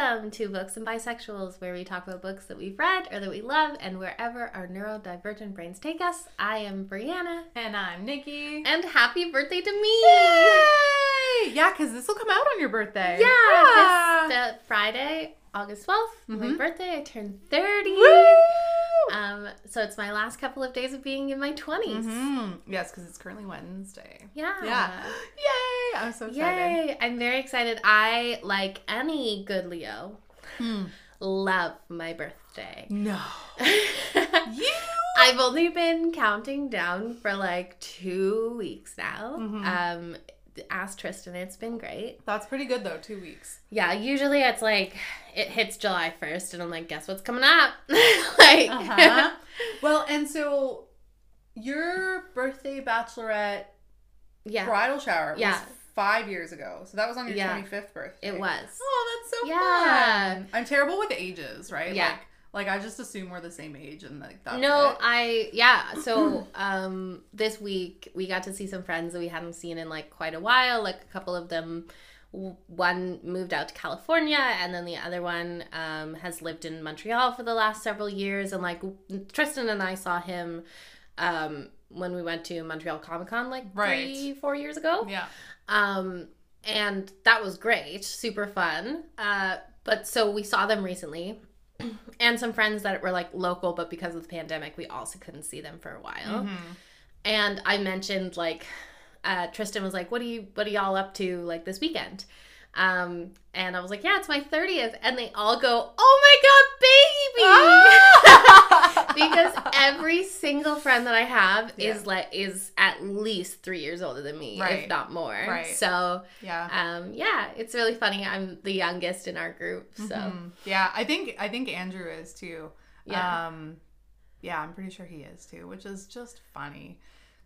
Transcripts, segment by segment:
Welcome to Books and Bisexuals, where we talk about books that we've read or that we love, and wherever our neurodivergent brains take us. I am Brianna, And I'm Nikki. and happy birthday to me! Yay! Yeah, because this will come out on your birthday. Yeah, this the Friday, August 12th, my Mhm. birthday. I turned 30. Woo! Um, so it's my last couple of days of being in my 20s. Mhm. Yes, because it's currently Wednesday. Yeah. Yeah. Yay! I'm so excited. Yay! I'm very excited. I, like any good Leo, Hmm. love my birthday. No. You. I've only been counting down for like two weeks now. Mhm. Um, ask Tristan, it's been great. That's pretty good though. Two weeks. Yeah, usually it's like it hits July 1st, and I'm like, guess what's coming up? like, Uh-huh. well, and so your birthday bachelorette yeah, bridal shower Yeah. was five years ago. So that was on your Yeah. 25th birthday. it was. Oh, that's so Yeah. fun. I'm terrible with ages, right? Yeah. Like, like I just assume we're the same age and like that's no, it. I yeah. So um, this week we got to see some friends that we hadn't seen in like quite a while. Like a couple of them, one moved out to California, and then the other one um, has lived in Montreal for the last several years. And like Tristan and I saw him um, when we went to Montreal Comic Con like Right. three, four years ago. Yeah. Um, and that was great, super fun. Uh, but so we saw them recently, and some friends that were like local, but because of the pandemic, we also couldn't see them for a while. Mhm. And I mentioned like, uh, Tristan was like, "What are you, what are y'all up to like this weekend?" Um, and I was like, "Yeah, it's my 30th. and they all go, "Oh my god, baby!" because every single friend that I have Yeah. is like is at least three years older than me, Right. if not more. Right. So yeah. um, yeah, it's really funny. I'm the youngest in our group, so Mhm. Yeah, I think I think Andrew is too. Yeah. Um yeah, I'm pretty sure he is too, which is just funny.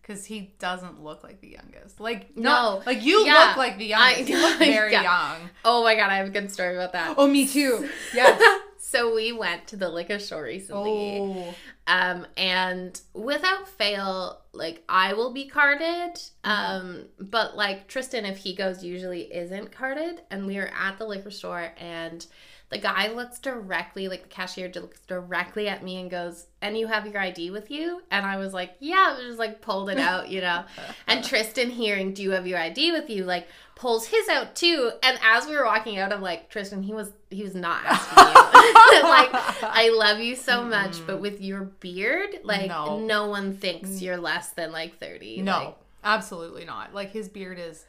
Cause he doesn't look like the youngest. Like No. no, like you Yeah. look like the youngest. you look very Yeah. young. oh my god, I have a good story about that. Oh, me too. Yes. so we went to the liquor store recently. oh. Um, and without fail, like I will be carded. Um, but like Tristan, if he goes, usually isn't carded. And we were at the liquor store, and the guy looks directly, like the cashier looks directly at me and goes, "And you have your ID with you?" And I was like, "Yeah," just like pulled it out, you know. and Tristan, hearing, "Do you have your ID with you?" like pulls his out too. And as we were walking out, I'm like, Tristan, he was he was not asking you. like I love you so much, but mm-hmm. with your beard, like no, No. one thinks mm. you're less than like 30. No, Like, absolutely not. Like his beard is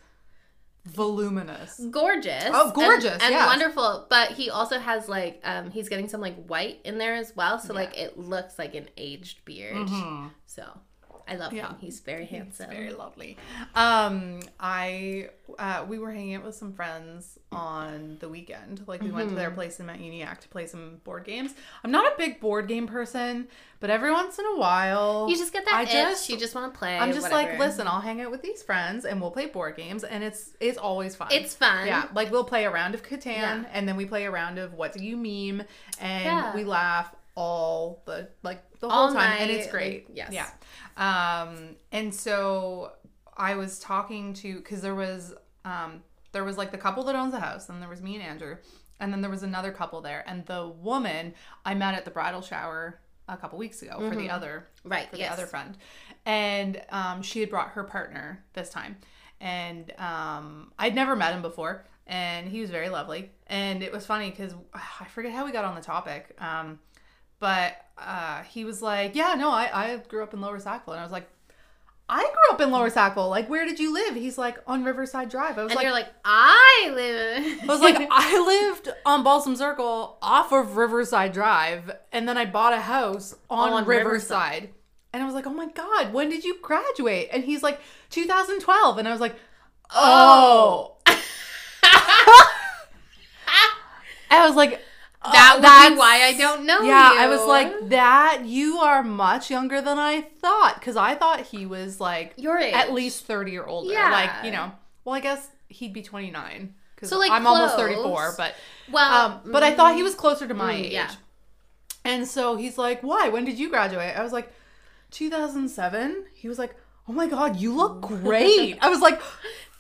voluminous. gorgeous. Oh, gorgeous, And, yes. wonderful. But he also has like um he's getting some like white in there as well. So Yeah. like it looks like an aged beard. Mhm. So I love Yeah. him. He's very handsome. It's very lovely. Um, I uh, we were hanging out with some friends on the weekend. Like we went to their Mm-hmm. place in Mount Uniacke to play some board games. I'm not a big board game person, but every once in a while, you just get that I itch. just- you just want to play. I'm just like, listen, I'll hang out with these friends and we'll play board games, and it's it's always fun. It's fun. Yeah, like we'll play a round of Catan, Yeah. and then we play a round of What Do You Meme, and Yeah. we laugh all the like the All whole time, and it's great. like, yes. Yeah. Um, and so I was talking to because there was um there was like the couple that owns the house, and there was me and Andrew, and then there was another couple there, and the woman I met at the bridal shower a couple weeks ago for the other Right. for yes. the other friend, and um, she had brought her partner this time, and um, I'd never met him before, and he was very lovely, and it was funny because I forget how we got on the topic, um, but uh, he was like, "Yeah, no, I, I grew up in Lower Sackville," and I was like. I grew up in Lower Sackville. Like, where did you live? He's like on Riverside Drive. I was And like, you're like, I live. I was like, I lived on Balsam Circle off of Riverside Drive, and then I bought a house on, On Riverside. And I was like, oh my God, when did you graduate? And he's like, 2012. And I was like, oh. I was like, that oh, would be that's- why I don't know Yeah, you. I was like, that, you are much younger than I thought. Because I thought he was like your age. at least 30 or older. Yeah. Like, you know, well, I guess he'd be 29. Because So, like, I'm almost 34, but Well, um, but I thought he was closer to my mm, age. yeah. And so he's like, "Why? When did you graduate?" I was like, "2007." He was like, "Oh my god, you look great." I was like,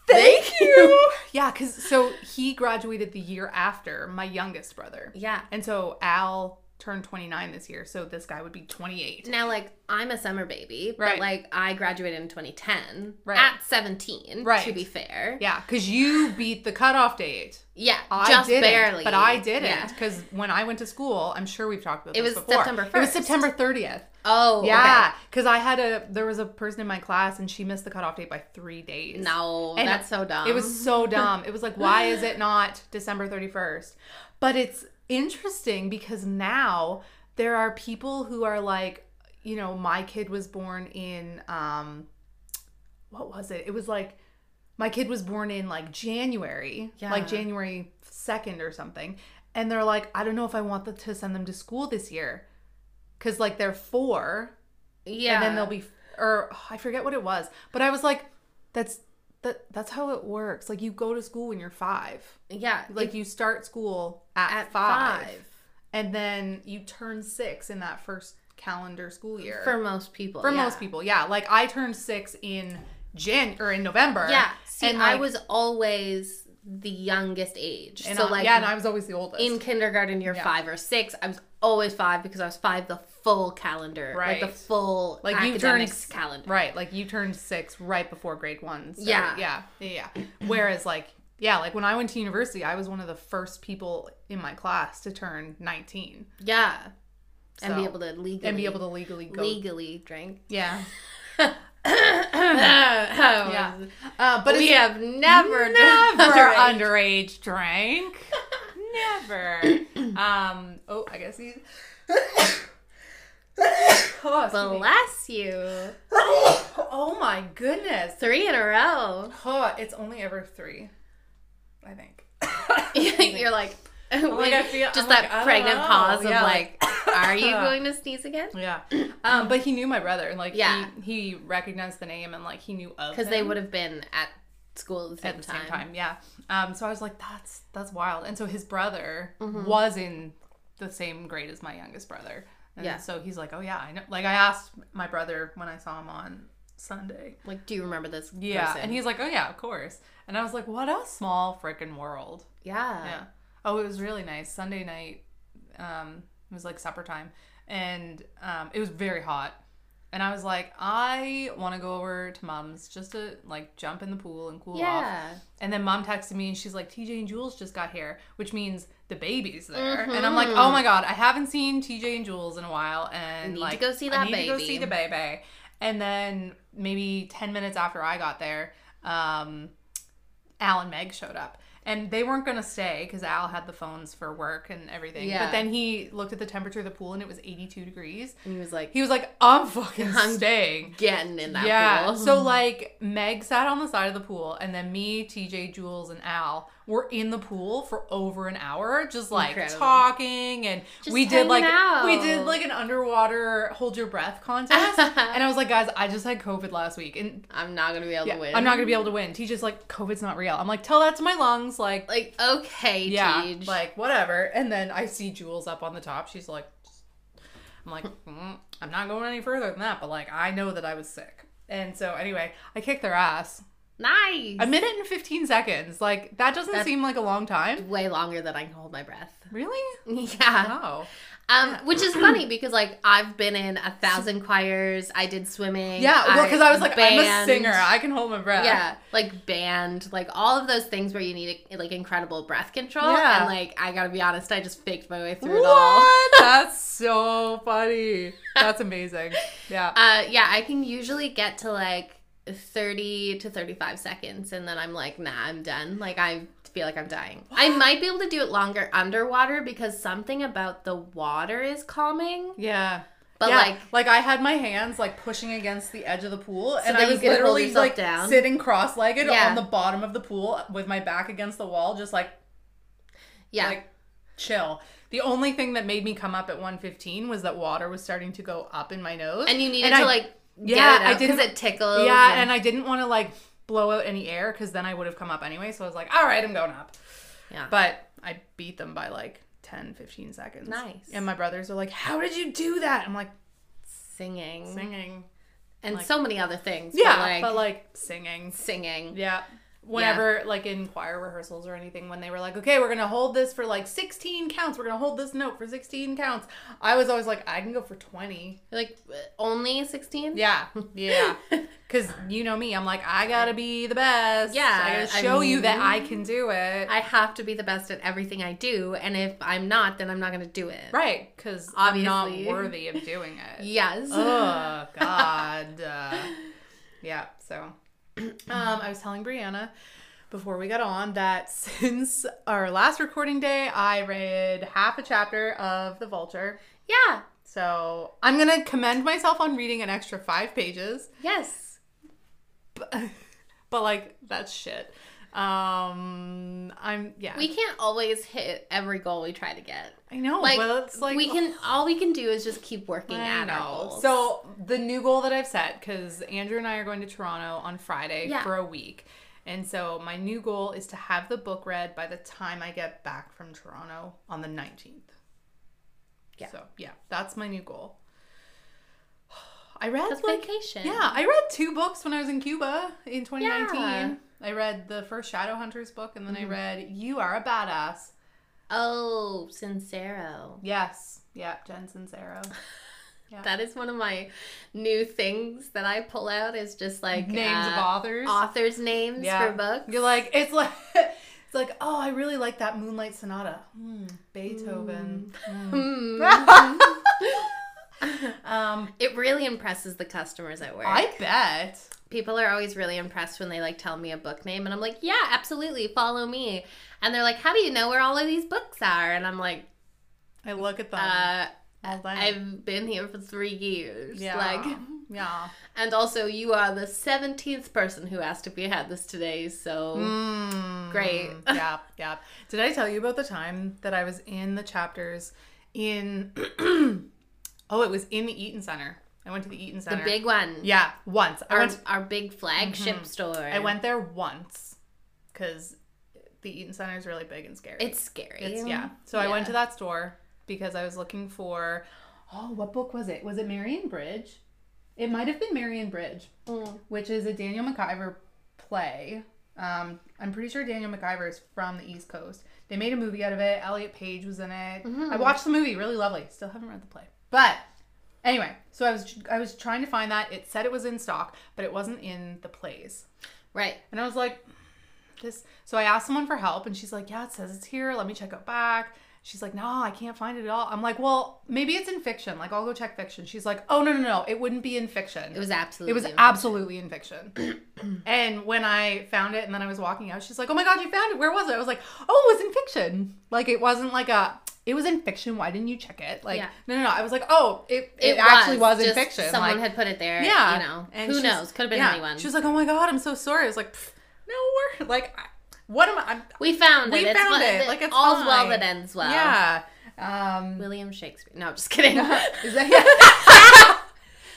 Thank you. yeah, because so he graduated the year after my youngest brother. Yeah. And so Al turned 29 this year, so this guy would be 28. Now, like, I'm a summer baby, but Right. like, I graduated in 2010 Right. at 17, Right. to be fair. Yeah, because you beat the cutoff date. Yeah, I just didn't, barely. but I didn't Yeah. because when I went to school, I'm sure we've talked about It this was before. September It was September 30th. Oh, Yeah, because I had a there was a person in my class and she missed the cutoff date by three days. okay. No, And that's so dumb. It was so dumb. It was like, why is it not December 31st? But it's interesting because now there are people who are like, you know, my kid was born in, um, what was it? It was like, my kid was born in like January, Yeah. like January 2nd or something. And they're like, I don't know if I want them to send them to school this year. Cause like they're four yeah. and then they'll be or oh, I forget what it was, but I was like, that's that that's how it works. Like you go to school when you're five. yeah, Like you start school at, at five, five. and then you turn six in that first calendar school year. for most people. For yeah. most people, yeah. Like I turned six in Jan or in November. Yeah. See, and I was always the youngest age. and so I- like yeah, and I was always the oldest. in kindergarten, you're Yeah. five or six. I was always five because I was five the full calendar, like the full like you turned calendar. right, like you turned six right before grade one. started. Yeah. yeah, yeah, yeah. Whereas like yeah, like when I went to university, I was one of the first people in my class to turn nineteen Yeah, and be able to legally and be able to legally go. legally drink. Yeah, yeah, yeah. Uh, but we have never never done underage drank. never. Um. Oh, I guess he's. Oh, excuse me. Bless you. oh my goodness. Three in a row. Oh, it's only ever three. I think. You're like, like, I feel- just I'm that like, pregnant pause of Yeah, like, like- are you going to sneeze again? Yeah. Um, but he knew my brother, and like Yeah. he, he recognized the name, and like he knew of Because they would have been at school at the same at the time. same time. Yeah. Um, so I was like, that's that's wild. And so his brother Mm-hmm. was in the same grade as my youngest brother. And Yeah. so he's like, oh yeah, I know. Like I asked my brother when I saw him on Sunday. Like, do you remember this? Yeah, person? and he's like, oh yeah, of course. And I was like, what a small freaking world. yeah. Yeah. Oh, it was really nice. Sunday night, um, it was like supper time, and um, it was very hot. And I was like, I want to go over to mom's just to like jump in the pool and cool off. Yeah. And then mom texted me and she's like, TJ and Jules just got here, which means the baby's there. And I'm like, oh my god, I haven't seen TJ and Jules in a while, and Need to like, go see I that baby. to go see the baby. And then maybe ten minutes after I got there, um, Al and Meg showed up. And they weren't gonna stay because Al had the phones for work and everything. Yeah. But then he looked at the temperature of the pool and it was 82 degrees. And he was like, He was like, "I'm fucking I'm staying." getting in that yeah. pool. So like Meg sat on the side of the pool, and then me, TJ, Jules, and Al were in the pool for over an hour, just like Incredible. talking, and Just we did like out. we did like an underwater hold your breath contest, and I was like, guys, I just had COVID last week, and I'm not gonna be able yeah, to win. I'm not gonna be able to win. TJ's like, COVID's not real. I'm like, tell that to my lungs, like. Like, okay, Yeah, Tej. like whatever. And then I see Jules up on the top. She's like, I'm like, mm, I'm not going any further than that, but like, I know that I was sick. And so, anyway, I kicked their ass. Nice. A minute and 15 seconds. Like, that doesn't That's- seem like a long time. way longer than I can hold my breath. Really? Yeah. Wow. Um, which is funny because like I've been in a thousand choirs. I did swimming. Yeah, well, because I was like, I'm a singer. I can hold my breath. Yeah, like band, like all of those things where you need like incredible breath control. Yeah. And like I gotta be honest, I just faked my way through it all. That's so funny. That's amazing. Yeah. Uh, yeah, I can usually get to like 30 to 35 seconds and then I'm like, nah, I'm done. Like I feel like I'm dying. I might be able to do it longer underwater because something about the water is calming. Yeah. But Yeah, like like I had my hands like pushing against the edge of the pool, and I was literally like down? sitting cross-legged Yeah. on the bottom of the pool with my back against the wall, just like yeah. like chill. The only thing that made me come up at 115 was that water was starting to go up in my nose, and you needed and to I- like Yeah, I because didn't- it tickles. yeah, and I didn't want to like blow out any air because then I would have come up anyway. So I was like, all right, I'm going up. Yeah. But I beat them by like 10, 15 seconds. Nice. And my brothers are like, how did you do that? I'm like, singing singing. and like- so many other things. Yeah, but like, but like singing. singing. Yeah. Whenever like in choir rehearsals or anything when they were like okay we're gonna hold this for like 16 counts. We're gonna hold this note for 16 counts. I was always like i can go for 20 Like only 16? yeah. Yeah. Because you know me i'm like i gotta be the best. Yeah, i gotta I show you that i can do it. I have to be the best at everything I do, and if I'm not, then I'm not going to do it. right because i'm not worthy of doing it. Yes. oh god. Uh, yeah so um i was telling brianna before we got on that since our last recording day i read half a chapter of the vulture Yeah. so i'm gonna commend myself on reading an extra five pages Yes. but, but like that's shit um i'm yeah We can't always hit every goal we try to get. i know Like, but it's like we can. All we can do is just keep working I at our know. goals. So the new goal that I've set, because Andrew and I are going to Toronto on Friday Yeah. for a week. And so my new goal is to have the book read by the time I get back from Toronto on the 19th. Yeah. So yeah, that's my new goal. I read That's like vacation. yeah, I read two books when I was in Cuba in 2019. Yeah. I read the first Shadowhunters book and then Mm-hmm. I read You Are a Badass. Oh, Sincero. Yes. Yeah, Jen Sincero. That is one of my new things that I pull out. Is just like Names of uh, authors. authors' names Yeah. for books. You're like, it's like, it's like, oh, I really like that Moonlight Sonata. Hmm, Beethoven. Hmm. um, It really impresses the customers at work. I bet. People are always really impressed when they like tell me a book name, and I'm like, yeah, absolutely, follow me. And they're like, how do you know where all of these books are? And I'm like, I look at them uh. I've been here for three years. yeah. Like, yeah. and also, you are the 17th person who asked if we had this today, so. Mm, Great. yeah, yeah. Did I tell you about the time that I was in the chapters in? oh, it was in the Eaton Center. I went to the Eaton Center. The big one. Yeah, once. Our, went. our big flagship store. I went there once because the Eaton Center is really big and scary. It's scary. It's yeah. So I went to that store because I was looking for oh, what book was it? Was it Marion Bridge? It might have been Marion Bridge, Mm. which is a Daniel MacIvor play. Um, I'm pretty sure Daniel MacIvor is from the East Coast. They made a movie out of it. Elliot Page was in it. Mm-hmm. I watched the movie, really lovely. Still haven't read the play, but anyway. So I was I was trying to find that. It said it was in stock, but it wasn't in the plays. Right. And I was like, this. So I asked someone for help, and she's like, yeah, it says it's here. Let me check it back. She's like, no, I can't find it at all. I'm like, well, maybe it's in fiction. Like, I'll go check fiction. She's like, oh, no, no, no. It wouldn't be in fiction. It was absolutely. It was absolutely in fiction. and when I found it and then I was walking out, she's like, oh my God, you found it. Where was it? I was like, oh, it was in fiction. Like, it wasn't like a, it was in fiction. Why didn't you check it? Like, Yeah. no, no, no. I was like, oh, it, it, actually was, in just fiction. Someone like, had put it there. yeah. You know. And Who knows? Could have been yeah. anyone. She was like, oh my God, I'm so sorry. I was like, no, we're like, what am I? I'm, we found We it. It's found fi- it. Like, it's all's well that ends well. yeah. Um, William Shakespeare. No, I'm just kidding. is that,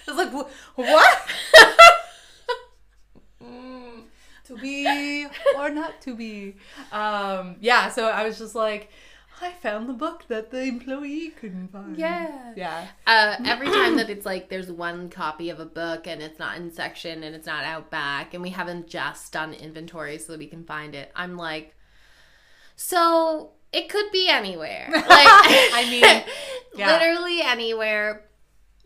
I was like, "Wh- what? to be or not to be. Um, yeah, so I was just like, I found the book that the employee couldn't find. Yeah. Yeah. Uh, every time that it's like there's one copy of a book and it's not in section and it's not out back and we haven't just done inventory so that we can find it, I'm like, so it could be anywhere. Like, I mean, yeah. literally anywhere.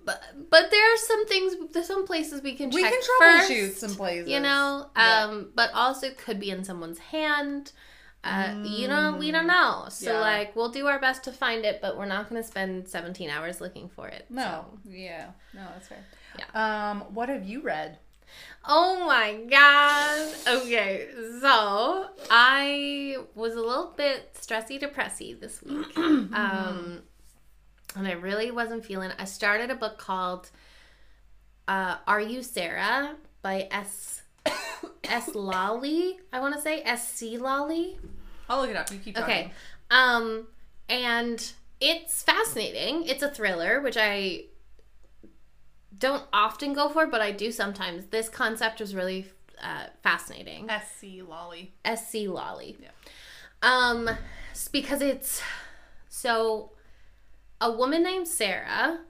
But but there are some things, there's some places we can We check can first, troubleshoot some places. you know. Yeah. Um, but also it could be in someone's hand. Uh, you know, we don't know. So Mm. Yeah. like, we'll do our best to find it, but we're not going to spend 17 hours looking for it. No. so. Yeah. No, that's fair. Yeah. Um, what have you read? Oh my god. Okay, so I was a little bit stressy depressy this week. um and I really wasn't feeling I started a book called uh Are You Sara by S S Lalli, I want to say S C Lalli. I'll look it up. You keep talking. Okay. Um and it's fascinating. It's a thriller, which I don't often go for, but I do sometimes. This concept was really uh, fascinating. SC Lalli. SC Lalli. Yeah. Um, because it's so a woman named Sarah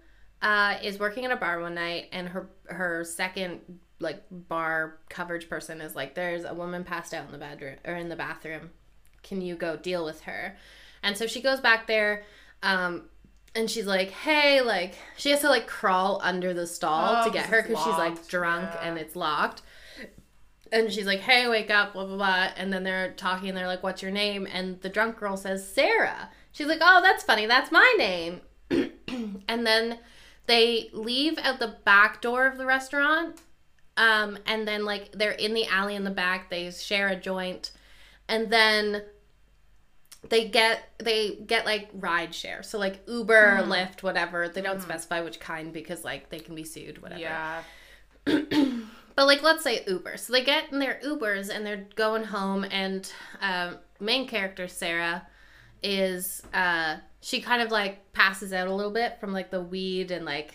uh, is working at a bar one night, and her her second like bar coverage person is like there's a woman passed out in the bedroom or in the bathroom. Can you go deal with her? And so she goes back there um and she's like hey like she has to like crawl under the stall Oh, to get her because she's like drunk yeah. and it's locked. And she's like hey wake up blah blah blah. And then they're talking and they're like what's your name? And the drunk girl says sarah. She's like oh that's funny. That's my name. And then they leave at the back door of the restaurant um, and then like they're in the alley in the back. They share a joint. And then they get they get like ride share. So like uber Hmm. lyft whatever. They don't specify which kind because like they can be sued whatever. Yeah. but like let's say uber. So they get in their ubers and they're going home and um, main character sarah is uh she kind of like passes out a little bit from like the weed and like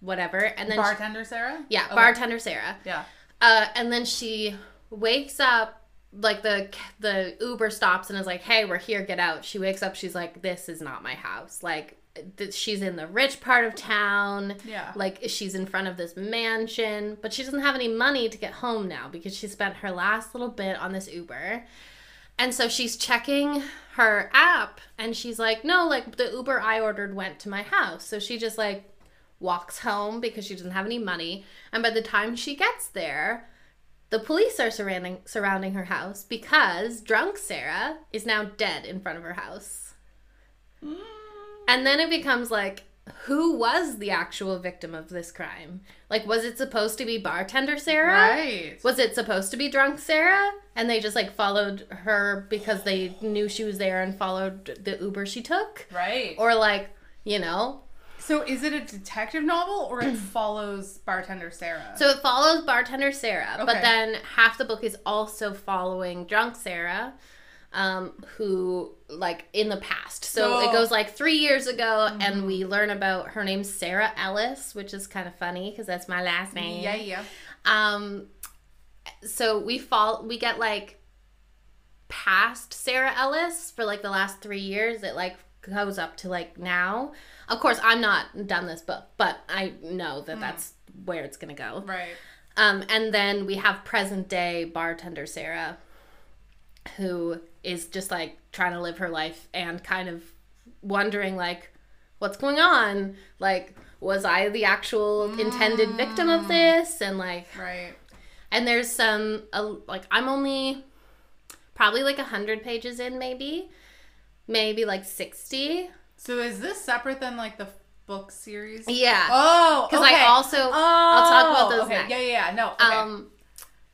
whatever and then she- Bartender Sarah? yeah Okay. bartender sarah Yeah. uh, and then she wakes up like the the uber stops and is like hey we're here get out she wakes up she's like this is not my house like she's in the rich part of town Yeah. like she's in front of this mansion but she doesn't have any money to get home now because she spent her last little bit on this uber and so she's checking her app and she's like no like the uber i ordered went to my house so she just like walks home because she doesn't have any money and by the time she gets there the police are surrounding surrounding her house because drunk sarah is now dead in front of her house mm. and then it becomes like, who was the actual victim of this crime? Like, was it supposed to be bartender Sarah? Right. Was it supposed to be drunk Sarah? And they just like followed her because they knew she was there and followed the Uber she took? Right. Or like, you know? So is it a detective novel or it follows Bartender Sarah? So it follows bartender Sarah, but then half the book is also following drunk Sarah. Um, who like in the past. So it Oh. goes like three years ago, and we learn about her name's Sarah Ellis, which is kind of funny because that's my last name. yeah, yeah. Um, so we fall, we get like past Sarah Ellis for like the last three years. It like goes up to like now. Of course, I'm not done this book, but I know that that's where it's gonna go. Right. Um, and then we have present day bartender Sarah, who is just like trying to live her life and kind of wondering like, what's going on? Like, was I the actual intended victim of this? And like, Right. and there's some uh, like I'm only probably like a hundred pages in, maybe, maybe like sixty. So is this separate than like the book series? Yeah. Oh, Because okay. I also I'll talk about those okay. next. Yeah, yeah, yeah. No. Okay. Um,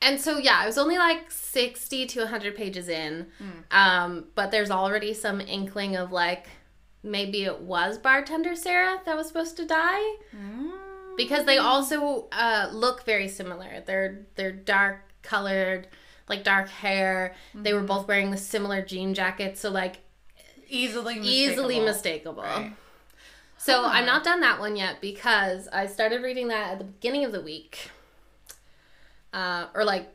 and so yeah, I was only like sixty to hundred pages in, um, but there's already some inkling of like maybe it was bartender Sarah that was supposed to die Mm. because they also uh, look very similar. They're they're dark colored, like dark hair. They were both wearing the similar jean jackets, so like easily mistakable. easily mistakable. Right. So Huh. I'm not done that one yet because I started reading that at the beginning of the week, uh, or like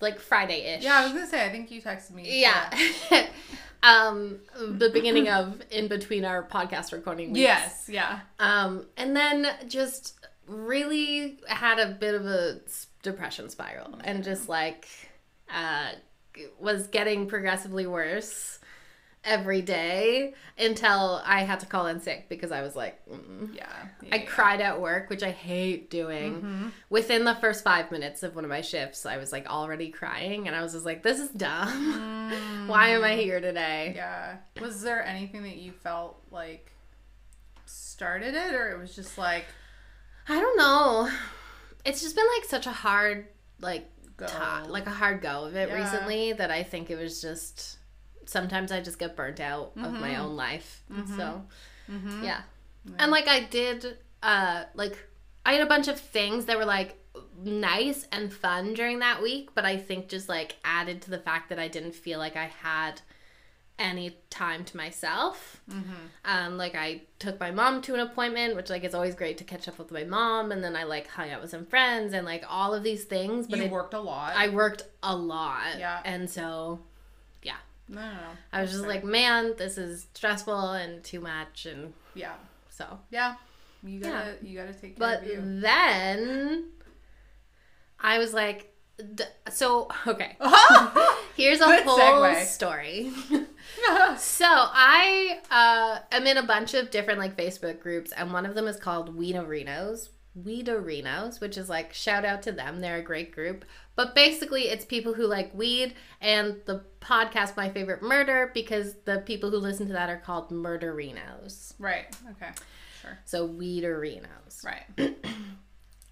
like Friday ish. Yeah, I was gonna say. I think you texted me. yeah. um, the beginning of in between our podcast recording. Weeks. Yes. Yeah. Um, and then just really had a bit of a depression spiral and just like uh, was getting progressively worse every day until I had to call in sick because I was like, mm. Yeah. I yeah. cried at work, which I hate doing. Mm-hmm. Within the first five minutes of one of my shifts, I was like already crying, and I was just like, "This is dumb. Why am I here today?" Mm. Yeah. Was there anything that you felt like started it, or it was just like I don't know. It's just been like such a hard like like a hard go of it Yeah. recently that I think it was just sometimes I just get burnt out of my own life. So Mhm. yeah. And like I did uh like I had a bunch of things that were like nice and fun during that week, but I think just like added to the fact that I didn't feel like I had any time to myself. Um, like I took my mom to an appointment, which like it's always great to catch up with my mom, and then I like hung out with some friends and like all of these things. But you it, worked a lot. I worked a lot, Yeah. and so no, no, no. I was just Fair. like, man, this is stressful and too much, and Yeah. so Yeah. You gotta you gotta take care But of you. then I was like, d- so okay. Here's a Good whole segue. story. so I uh, am in a bunch of different like Facebook groups, and one of them is called Weedarinos. Weedarinos, which is like shout out to them. They're a great group. But basically, it's people who like weed, and the podcast My Favorite Murder because the people who listen to that are called Murderinos. right. Okay. Sure. So Weedarinos. Right.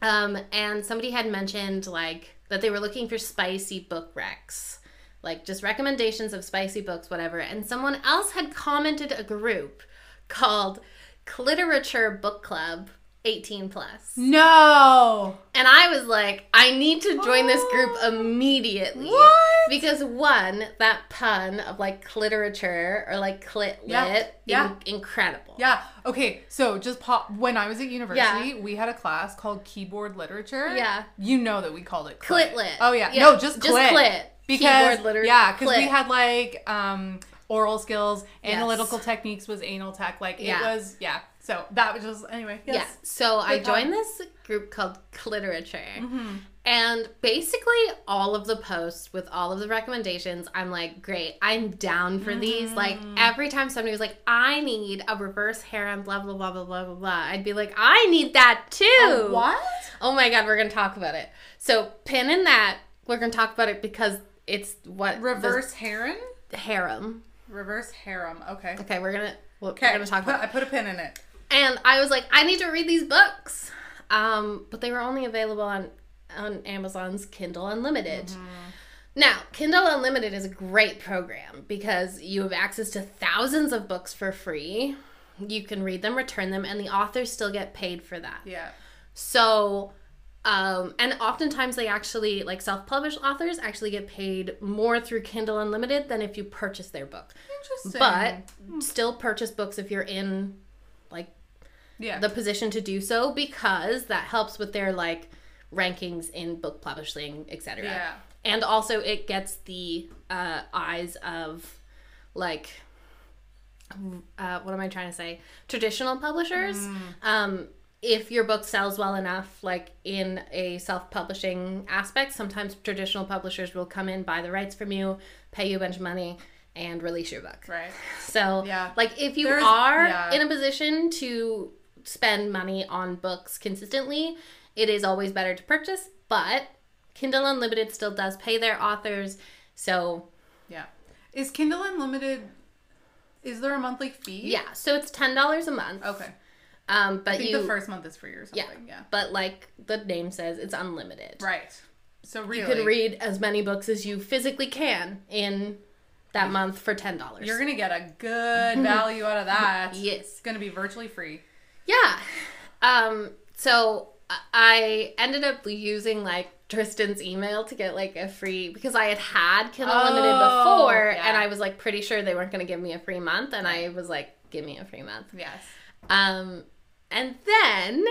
Um, and somebody had mentioned like that they were looking for spicy book recs, like just recommendations of spicy books, whatever. And someone else had commented a group called Cliterature Book Club 18 plus. No. And I was like, I need to join this group immediately. What? Because one, that pun of like cliterature or like clit lit, Yeah, yeah. in- incredible. Yeah. Okay. So just pop. When I was at university, we had a class called keyboard literature. Yeah. You know that we called it Clit lit. Oh yeah. No, just clit. just clit. Because Keyboard literature. yeah, because we had like um oral skills, Yes. analytical techniques was anal tech. Like Yeah. it was yeah. So that was just anyway. Yes. Yeah. So I Good talk. joined this group called Cliterature. Mm-hmm. And basically, all of the posts with all of the recommendations, I'm like, great, I'm down for these. Like, Mm. every time somebody was like, I need a reverse harem, blah, blah, blah, blah, blah, blah, blah, I'd be like, I need that too. What? Oh my God, we're going to talk about it. So, pin in that, we're going to talk about it because it's what Reverse harem? the harem. Reverse harem. Okay. Okay, we're going to. We're going to talk put, about I put a pin in it. And I was like, I need to read these books. Um, but they were only available on on Amazon's Kindle Unlimited. Mm-hmm. Now, Kindle Unlimited is a great program because you have access to thousands of books for free. You can read them, return them, and the authors still get paid for that. Yeah. So, um, and oftentimes they actually, like self published authors, actually get paid more through Kindle Unlimited than if you purchase their book. Interesting. But still purchase books if you're in like yeah. the position to do so because that helps with their like rankings in book publishing, etc. Yeah. And also it gets the uh, eyes of like uh, what am I trying to say? Traditional publishers. Mm. Um, if your book sells well enough, like in a self publishing aspect, sometimes traditional publishers will come in, buy the rights from you, pay you a bunch of money, and release your book. right. So, Yeah. like, if you There's- are yeah. in a position to spend money on books consistently, it is always better to purchase. But Kindle Unlimited still does pay their authors. So, Yeah. Is Kindle Unlimited? Is there a monthly fee? yeah. So it's $10 a month. Okay. Um, I but think you. the first month is free or yeah, something. Yeah. But like the name says, it's unlimited. Right. So really, You can read as many books as you physically can in that month for $10. You're gonna get a good value out of that. Yes. It's gonna be virtually free. Yeah. Um, so I- I ended up using like Tristan's email to get like a free because I had had Kindle Unlimited Oh, before yeah. and I was like pretty sure they weren't going to give me a free month and I was like give me a free month. Yes. Um and then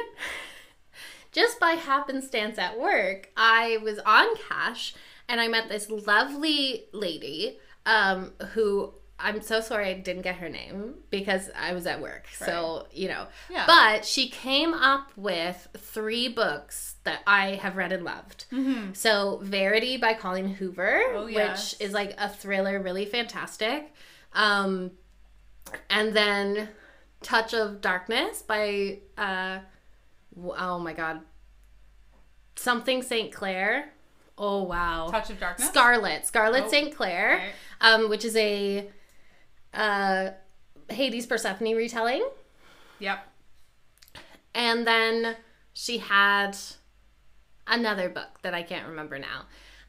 just by happenstance at work, I was on cash and I met this lovely lady um who I'm so sorry I didn't get her name because I was at work. So, you know. Yeah. But she came up with three books that I have read and loved. Mm-hmm. So, Verity by Colleen Hoover, Oh, yes. which is like a thriller, really fantastic. Um, and then Touch of Darkness by, uh, oh my God, something St. Clair. Oh, wow. Touch of Darkness. Scarlett, Scarlett Oh, St. Clair, okay. um, which is a uh, Hades Persephone retelling. Yep. And then she had another book that I can't remember now.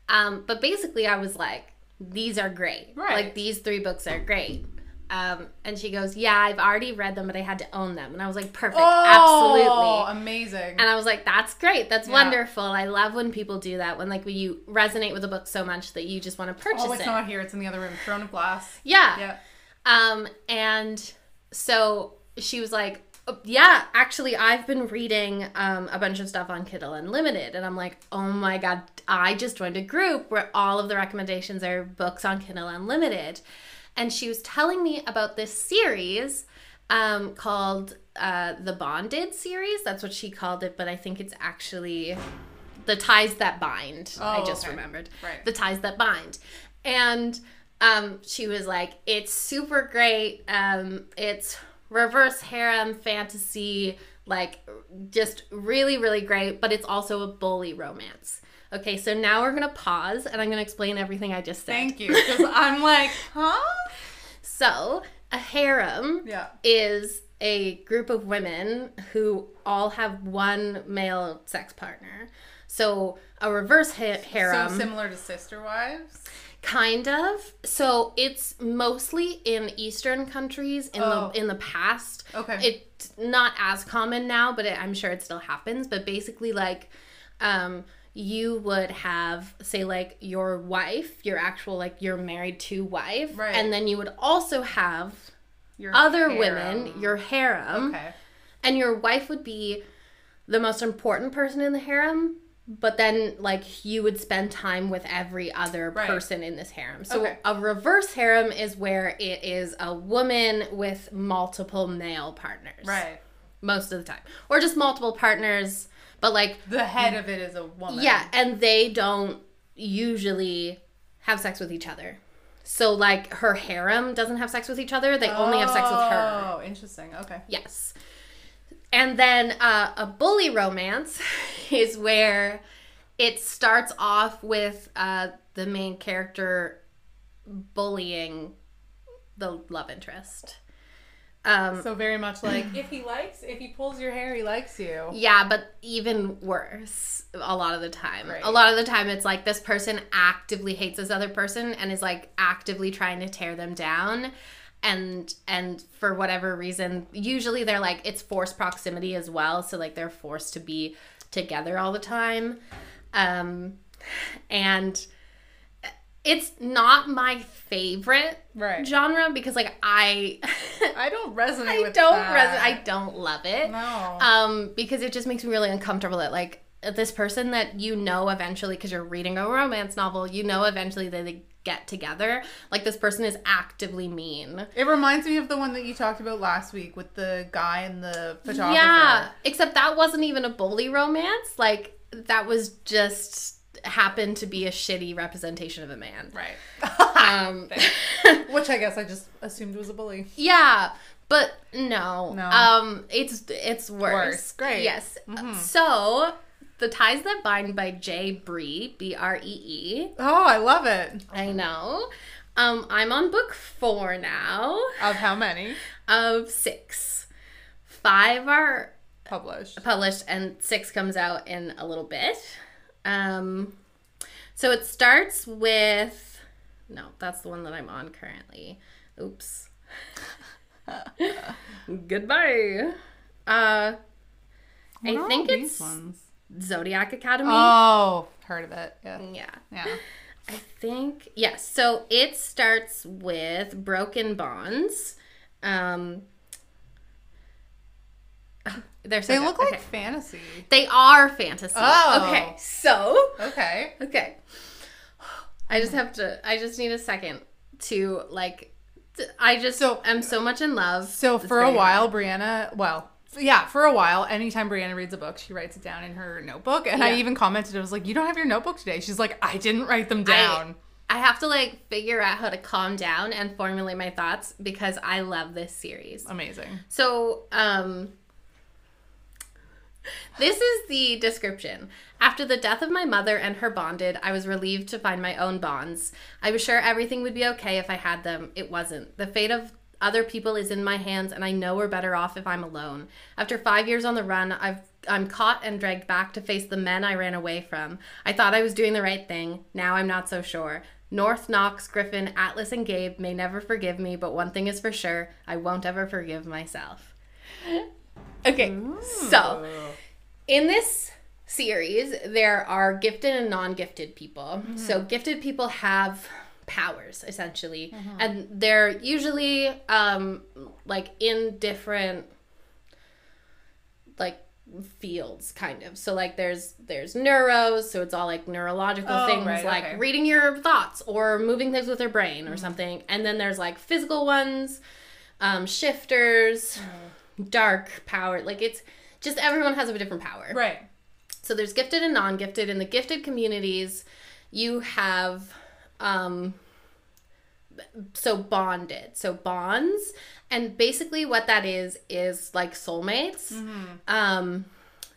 Um, but basically, I was like, these are great. Right. Like, these three books are great. Um, and she goes, Yeah, I've already read them, but I had to own them. And I was like, Perfect. Oh, Absolutely. amazing. And I was like, That's great. That's Yeah. wonderful. I love when people do that. When, like, when you resonate with a book so much that you just want to purchase it. oh, it's it. not here. It's in the other room. Throne of Glass. yeah. Yeah. Um, and so she was like, "Oh, yeah, actually, I've been reading um, a bunch of stuff on Kindle Unlimited. And I'm like, oh my God, I just joined a group where all of the recommendations are books on Kindle Unlimited. And she was telling me about this series um, called uh, the Bonded series. That's what she called it, but I think it's actually the ties that bind. I Oh, just okay. remembered Right. the ties that bind, and um, she was like, "It's super great. Um, it's reverse harem fantasy, like just really, really great. But it's also a bully romance." Okay, so now we're gonna pause, and I'm gonna explain everything I just said. Thank you. Because I'm like, huh? So, a harem Yeah. is a group of women who all have one male sex partner. So, a reverse ha- harem, So similar to Sister Wives. Kind of. So, it's mostly in Eastern countries in Oh. the in the past. Okay. It's not as common now, but it, I'm sure it still happens. But basically, like, um, you would have, say, like your wife, your actual, like, your married to wife, Right. and then you would also have Your other harem. women, your harem, Okay. and your wife would be the most important person in the harem. But then, like, you would spend time with every other Right. person in this harem. So, Okay. a reverse harem is where it is a woman with multiple male partners. Right. Most of the time. Or just multiple partners, but like, The head of it is a woman. yeah, and they don't usually have sex with each other. So, like, her harem doesn't have sex with each other, they only have sex with her. Oh, interesting. Okay. Yes. And then uh, a bully romance is where it starts off with uh, the main character bullying the love interest. Um, So very much like if he likes, if he pulls your hair, he likes you. yeah, but even worse a lot of the time. Right. A lot of the time, it's like this person actively hates this other person and is like actively trying to tear them down. And and for whatever reason, usually they're like it's forced proximity as well, so like they're forced to be together all the time. Um, and it's not my favorite Right. genre because like I I don't resonate I with don't that. res- I don't love it No. um because it just makes me really uncomfortable that like this person that you know eventually because you're reading a romance novel you know eventually that they get together like this person is actively mean it reminds me of the one that you talked about last week with the guy and the photographer. yeah except that wasn't even a bully romance like that was just happened to be a shitty representation of a man Right. um Which I guess I just assumed was a bully. Yeah, but no. No. Um it's it's worse. Worse. Great. Yes. Mm-hmm. So, The Ties That Bind by J. Bree, B R E E. Oh, I love it. I know. Um I'm on book 4 now Of how many of 6. 5 are published? published and 6 comes out in a little bit. Um so it starts with no, that's the one that I'm on currently. Oops. Goodbye. Uh I think it's ones. Zodiac Academy. Oh, heard of it. Yeah. yeah. Yeah. I think yes. So it starts with Broken Bonds. Um they're so They good. look like Okay. fantasy. they are fantasy. Oh. Okay. So Okay. Okay. I just have to. I just need a second to like. I just So- I'm so much in love. So It's for a while, Brianna, well, yeah, for a while, anytime Brianna reads a book, she writes it down in her notebook. And I even commented, I was like, you don't have your notebook today. She's like, I didn't write them down. I have to like figure out how to calm down and formulate my thoughts because I love this series. Amazing. So, um, this is the description. After the death of my mother and her bonded, I was relieved to find my own bonds. I was sure everything would be okay if I had them. It wasn't. The fate of other people is in my hands, and I know we're better off if I'm alone. After five years on the run, I've I'm caught and dragged back to face the men I ran away from. I thought I was doing the right thing. Now I'm not so sure. North, Knox, Griffin, Atlas, and Gabe may never forgive me, but one thing is for sure I won't ever forgive myself. Okay, so in this series, there are gifted and non gifted people. Mm-hmm. So, gifted people have powers essentially, and they're usually um, like in different like fields kind of so like there's there's neuros so it's all like neurological Oh, things right, like okay. reading your thoughts or moving things with your brain or something and then there's like physical ones um, shifters, dark power. Like it's just everyone has a different power. Right. So there's gifted and non-gifted. In the gifted communities, you have um so bonded. So bonds and basically what that is is like soulmates. Um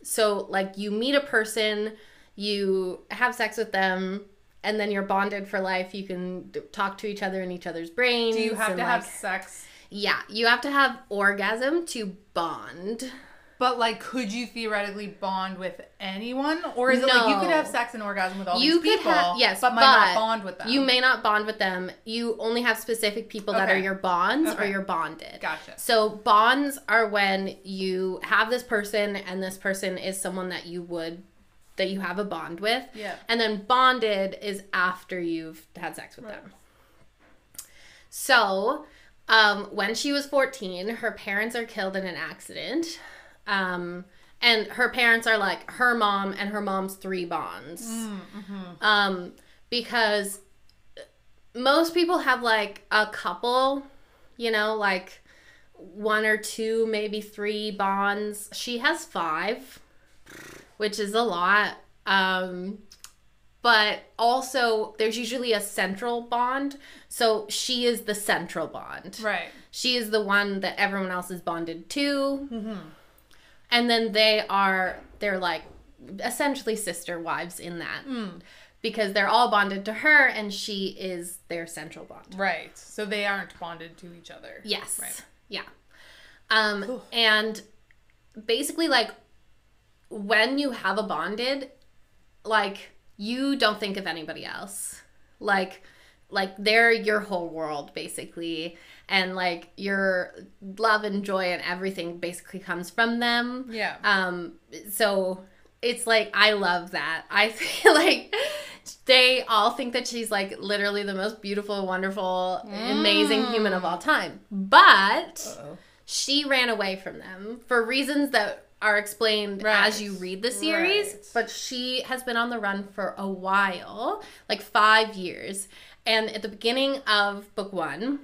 so like you meet a person, you have sex with them and then you're bonded for life. You can talk to each other in each other's brains. Do you have to have sex? Yeah, you have to have orgasm to bond. But like, could you theoretically bond with anyone, or is it like you could have sex and orgasm with all you these could people, have yes, but might not bond with them? You may not bond with them. You only have specific people that are your bonds or Okay. you're bonded. Gotcha. So bonds are when you have this person and this person is someone that you would that you have a bond with. Yeah. And then bonded is after you've had sex with them. So, um, when she was 14, her parents are killed in an accident. Um, and her parents are like her mom and her mom's three bonds. Um, because most people have like a couple, you know, like one or two, maybe three bonds. She has five, which is a lot. Um, but also, there's usually a central bond. So she is the central bond. Right. She is the one that everyone else is bonded to. And then they are, they're like essentially sister wives in that. Because they're all bonded to her and she is their central bond. Right. So they aren't bonded to each other. Yes. Right. Yeah. Um, and basically, like, when you have a bonded, like, you don't think of anybody else. Like, like they're your whole world basically and like your love and joy and everything basically comes from them Yeah. um so it's like i love that i feel like they all think that she's like literally the most beautiful wonderful amazing human of all time but Uh-oh. she ran away from them for reasons that are explained Right. as you read the series Right. but she has been on the run for a while like five years and at the beginning of book one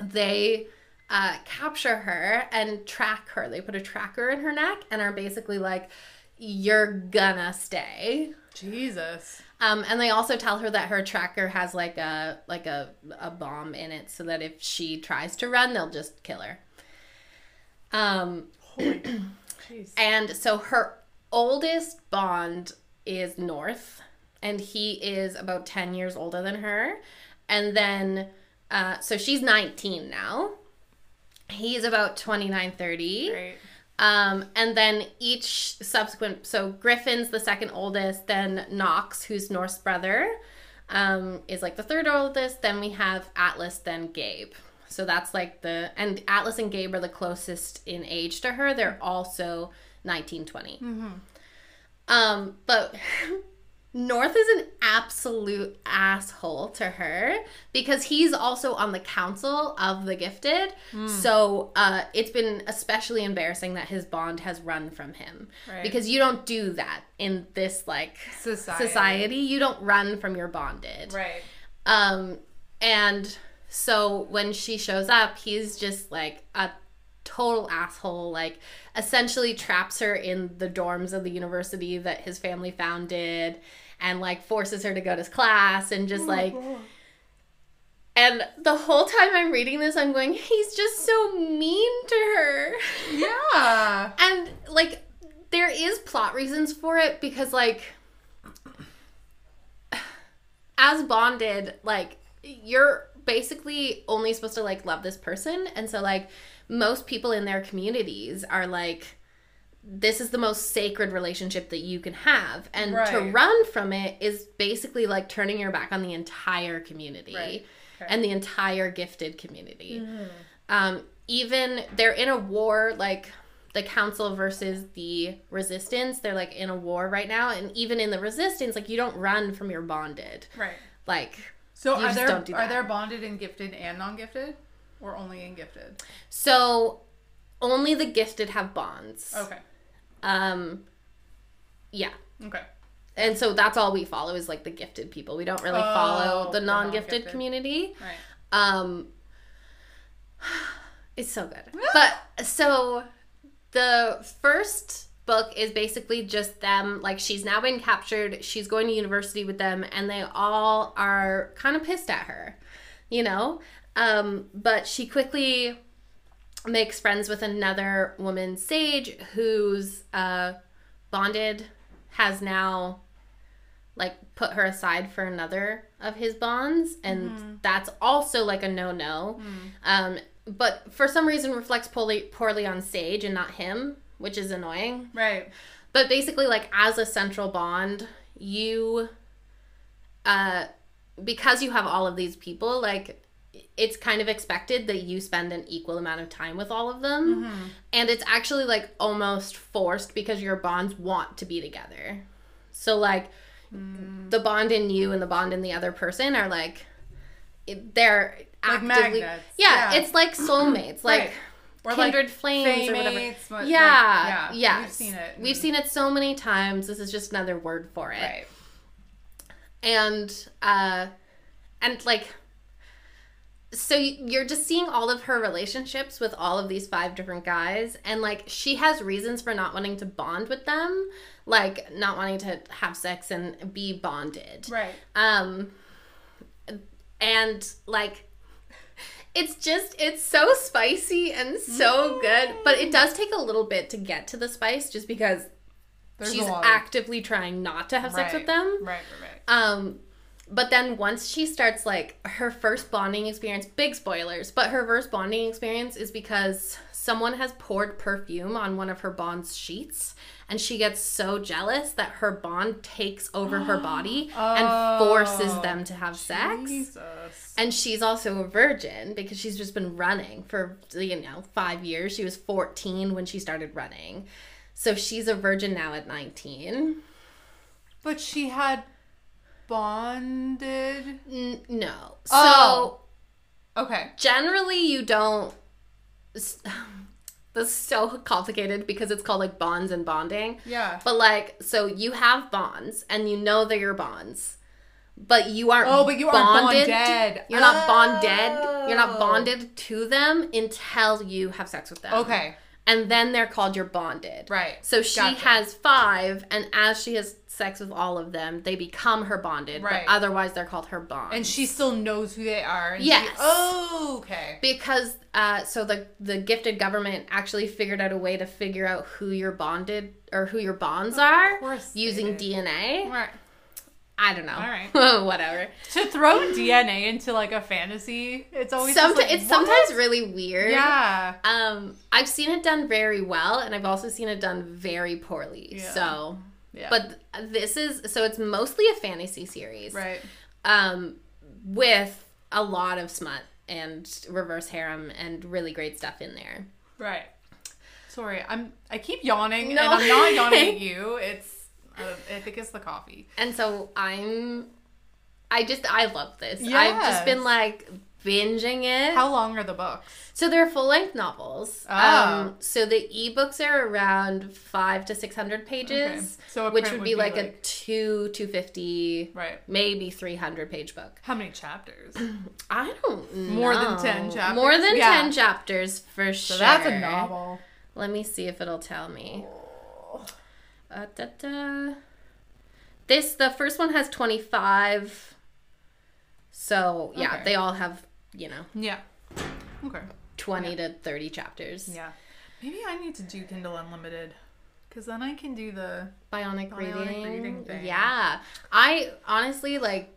they uh, capture her and track her they put a tracker in her neck and are basically like you're gonna stay Jesus. um, and they also tell her that her tracker has like a like a, a bomb in it so that if she tries to run they'll just kill her um, Holy. And so her oldest bond is North, and he is about 10 years older than her. And then, uh, so she's 19 now. He's about 29, 30. Great. Um, and then each subsequent, so Griffin's the second oldest, then Knox, who's North's brother, um, is like the third oldest. Then we have Atlas, then Gabe. So that's like the, and Atlas and Gabe are the closest in age to her. They're also 19, 20. Um, but North is an absolute asshole to her because he's also on the council of the gifted. So uh, it's been especially embarrassing that his bond has run from him Right. because you don't do that in this like Society. society. You don't run from your bonded. Right. Um, and so when she shows up, he's just like a total asshole, like essentially traps her in the dorms of the university that his family founded and like forces her to go to class and just oh like and the whole time I'm reading this I'm going he's just so mean to her. Yeah. And like there is plot reasons for it because like as bonded, like you're basically only supposed to like love this person and so like most people in their communities are like this is the most sacred relationship that you can have. And to run from it is basically like turning your back on the entire community Right. Okay. and the entire gifted community. Um, even they're in a war like the council versus the resistance they're like in a war right now. And even in the resistance like you don't run from your bonded. Right. like So are there do are there bonded and gifted and non-gifted, or only in gifted? so only the gifted have bonds Okay. um yeah Okay. and so that's all we follow is like the gifted people we don't really Oh, follow the non-gifted non-gifted. community Right. um It's so good. but so the first book is basically just them like she's now been captured, she's going to university with them and they all are kind of pissed at her. You know? Um but she quickly makes friends with another woman, Sage, who's uh bonded has now like put her aside for another of his bonds and that's also like a no-no. Um but for some reason reflects poorly poorly on sage and not him which is annoying. Right. but basically like as a central bond you uh because you have all of these people like it's kind of expected that you spend an equal amount of time with all of them and it's actually like almost forced because your bonds want to be together so like the bond in you and the bond in the other person are like they're Like actively magnets. yeah, Yeah. it's like soulmates like Right. Or kindred like flames or whatever Faymates, what- like, yeah, yeah, yes. we've seen it. We've seen it so many times. This is just another word for it. Right. And uh and like so you're just seeing all of her relationships with all of these five different guys and like she has reasons for not wanting to bond with them, like not wanting to have sex and be bonded. Right. Um and like it's just it's so spicy and so good, but it does take a little bit to get to the spice just because There's she's a lot. of- actively trying not to have sex Right. with them. Right, right, right. Um but then once she starts like her first bonding experience, big spoilers, but her first bonding experience is because someone has poured perfume on one of her bond's sheets and she gets so jealous that her bond takes over her body and forces Oh, them to have sex. Jesus. And she's also a virgin because she's just been running for, you know, five years. She was 14 when she started running. So she's a virgin now at 19. But she had bonded. N- no. So Oh. Okay. generally, you don't. This is so complicated because it's called like bonds and bonding. Yeah. But like, so you have bonds and you know they're your bonds, but you aren't. Oh, but you aren't bonded. You're not bonded. You're not Oh. bonded to them until you have sex with them. Okay. And then they're called your bonded. Right. So she Gotcha. has five, and as she has sex with all of them, they become her bonded. Right. But otherwise, they're called her bonds. And she still knows who they are. and she- Yes. oh, okay. because uh, so the the gifted government actually figured out a way to figure out who your bonded or who your bonds are using. DNA. Right. I don't know. All right. Whatever. To throw DNA into like a fantasy, it's always Sometimes like, it's what? sometimes really weird. Yeah. Um, I've seen it done very well, and I've also seen it done very poorly. Yeah. So, Yeah. but this is so it's mostly a fantasy series. right. um, with a lot of smut and reverse harem and really great stuff in there. Right. Sorry, I'm. I keep yawning, No. and I'm not yawning at you. It's. Uh, I think it's the coffee. And so I'm, I just I love this. I've just been like binging it. How long are the books? so they're full length novels. Oh. Um, so the ebooks are around five to six hundred pages, Okay. So a which print would be, like, a like- two two fifty, Right. maybe three hundred page book. How many chapters? I don't know. More than 10 chapters? More than Yeah. ten chapters for So sure. that's a novel. Let me see if it'll tell me. Uh, da, da. This the first one has twenty five. So yeah, Okay. they all have you know Yeah. Okay. twenty to thirty chapters. Yeah. Maybe I need to do Kindle Unlimited, because then I can do the. Bionic, Bionic reading. reading thing. Yeah, I honestly like.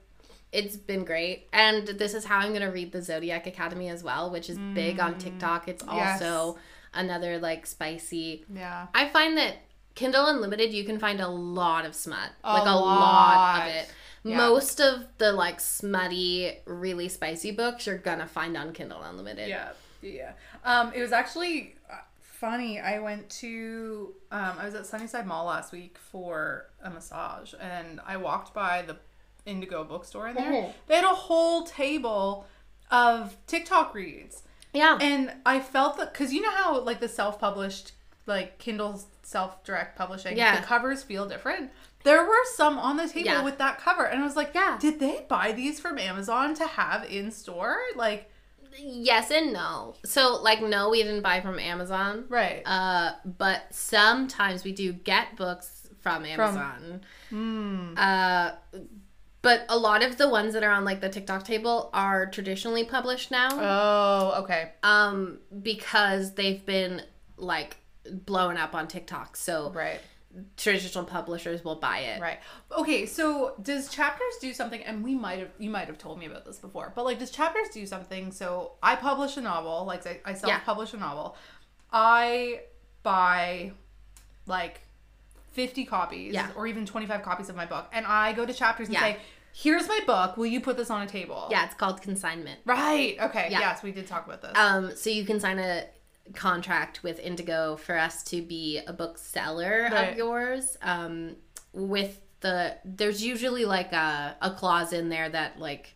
It's been great, and this is how I'm gonna read the Zodiac Academy as well, which is big on TikTok. It's Mm. Yes. also another like spicy Yeah. I find that Kindle Unlimited, you can find a lot of smut, A like a lot. lot. of it. Yeah. Most of the like smutty, really spicy books you're gonna find on Kindle Unlimited. Yeah, yeah. Um, it was actually uh, funny. I went to um, I was at Sunnyside Mall last week for a massage, and I walked by the Indigo bookstore in there. Mhm. They had a whole table of TikTok reads, yeah, and I felt that because you know how like the self-published like Kindle self-direct publishing, Yeah. the covers feel different. There were some on the table Yeah. with that cover, and I was like, Yeah. did they buy these from Amazon to have in store? Like. yes and no. So like no, we didn't buy from Amazon. Right. Uh, but sometimes we do get books from Amazon. Mm. Uh, but a lot of the ones that are on like the TikTok table are traditionally published now. Oh, okay. Um, because they've been like blown up on TikTok. So Right. Traditional publishers will buy it. Right. Okay, so does chapters do something and we might have you might have told me about this before, but like does chapters do something so I publish a novel, like I, I self-publish a novel. I buy like 50 copies Yeah. or even 25 copies of my book and I go to chapters and Yeah. say, "Here's my book. Will you put this on a table?" Yeah, it's called consignment. Right. Okay. Yeah. Yes, we did talk about this. Um, so you can sign a contract with Indigo for us to be a bookseller Right. of yours. Um, with the there's usually like a, a clause in there that like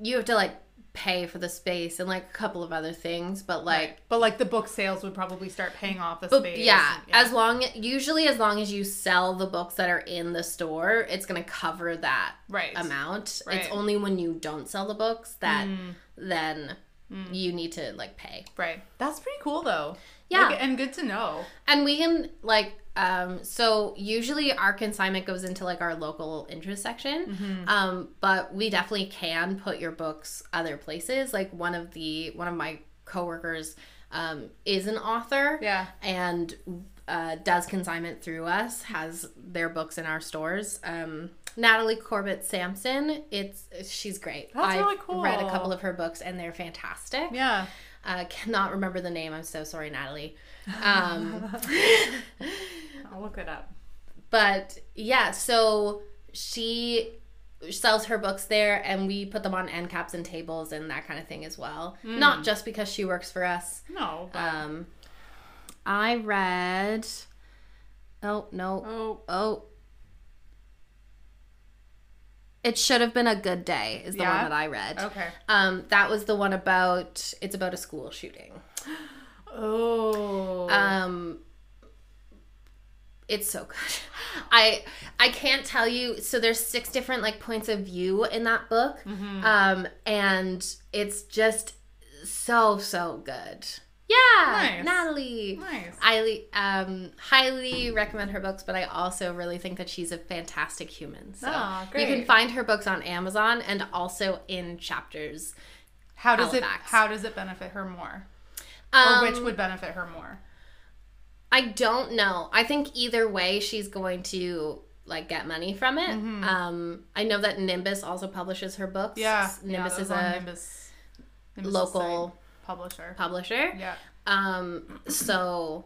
you have to like pay for the space and like a couple of other things, but like Right. But like the book sales would probably start paying off the but space. yeah, and- as long usually as long as you sell the books that are in the store, it's gonna cover that Right. amount. Right. It's only when you don't sell the books that Mm. then you need to like pay. Right. That's pretty cool though. Yeah. Like, and good to know. And we can like um so usually our consignment goes into like our local interest section. Mm-hmm. Um but we definitely can put your books other places. Like one of the one of my coworkers um is an author Yeah. and uh, does consignment through us, has their books in our stores. Um Natalie Corbett Sampson, it's she's great. That's I've really cool. read a couple of her books and they're fantastic. Yeah. Uh, cannot remember the name. I'm so sorry, Natalie. Um, I'll look it up. but yeah, so she sells her books there, and we put them on end caps and tables and that kind of thing as well. Not just because she works for us. No. But, Um, I read. Oh no! oh. Oh. It should have been a good day. Is the Yeah? one that I read. Okay. Um, that was the one about. It's about a school shooting. Oh. Um, it's so good. I I can't tell you. So there's six different like points of view in that book, um, and it's just so so good. Yeah, Nice. Natalie. nice. I um, highly recommend her books, but I also really think that she's a fantastic human. So Aw, you can find her books on Amazon and also in chapters. How does Halifax. it how does it benefit her more? Um, Or which would benefit her more? I don't know. I think either way, she's going to like get money from it. Um, I know that Nimbus also publishes her books. Yeah. Nimbus yeah, is that was on a Nimbus, Nimbus' local. Publisher. publisher. Yeah. Um, so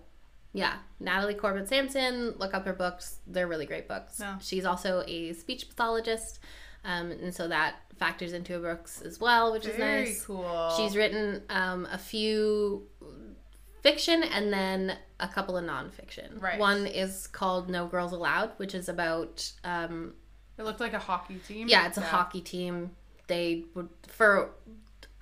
yeah, Natalie Corbett Sampson. Look up her books; they're really great books. Yeah. She's also a speech pathologist, um, and so that factors into her books as well, which is Very nice. cool. She's written um, a few fiction and then a couple of nonfiction. Right. One is called No Girls Allowed, which is about um, It looked like a hockey team. yeah, it's a hockey team. They would for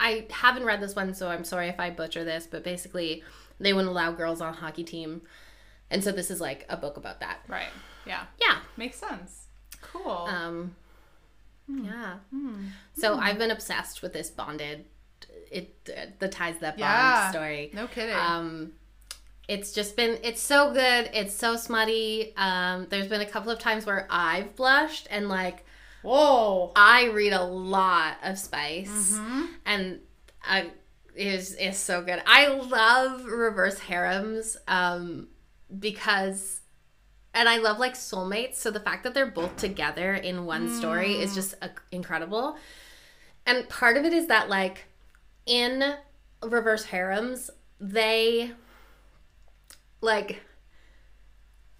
I haven't read this one, so I'm sorry if I butcher this, but basically they wouldn't allow girls on a hockey team. And so this is like a book about that. Right. Yeah. Yeah. Makes sense. Cool. Um Hmm. yeah. So I've been obsessed with this bonded it the ties that bond Yeah. story. no kidding. Um, it's just been it's so good. It's so smutty. Um, there's been a couple of times where I've blushed and like Whoa. I read a lot of Spice Mm-hmm. and I is is so good. I love reverse harems um, because and I love like soulmates. So the fact that they're both together in one story Mm. is just uh, incredible. And part of it is that like in reverse harems, they like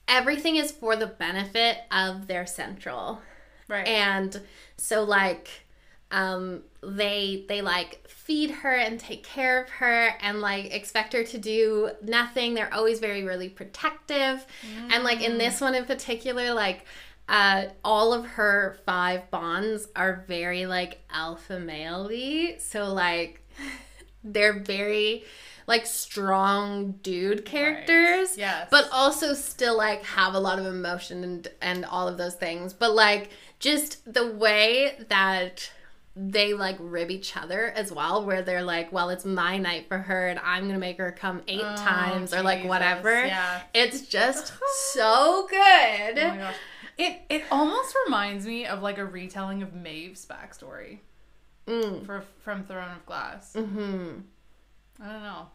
everything is for the benefit of their central Right. and so like um they they like feed her and take care of her and like expect her to do nothing. They're always very really protective. And like in this one in particular like uh all of her five bonds are very like alpha male so like they're very like strong dude characters Yes. but also still like have a lot of emotion and and all of those things. But like just the way that they like rib each other as well, where they're like, well, it's my night for her and I'm gonna make her come eight Oh, times or like whatever. Yeah. It's just so good. Oh my gosh. It it almost reminds me of like a retelling of Maeve's backstory Mm. for from Throne of Glass. hmm I don't know.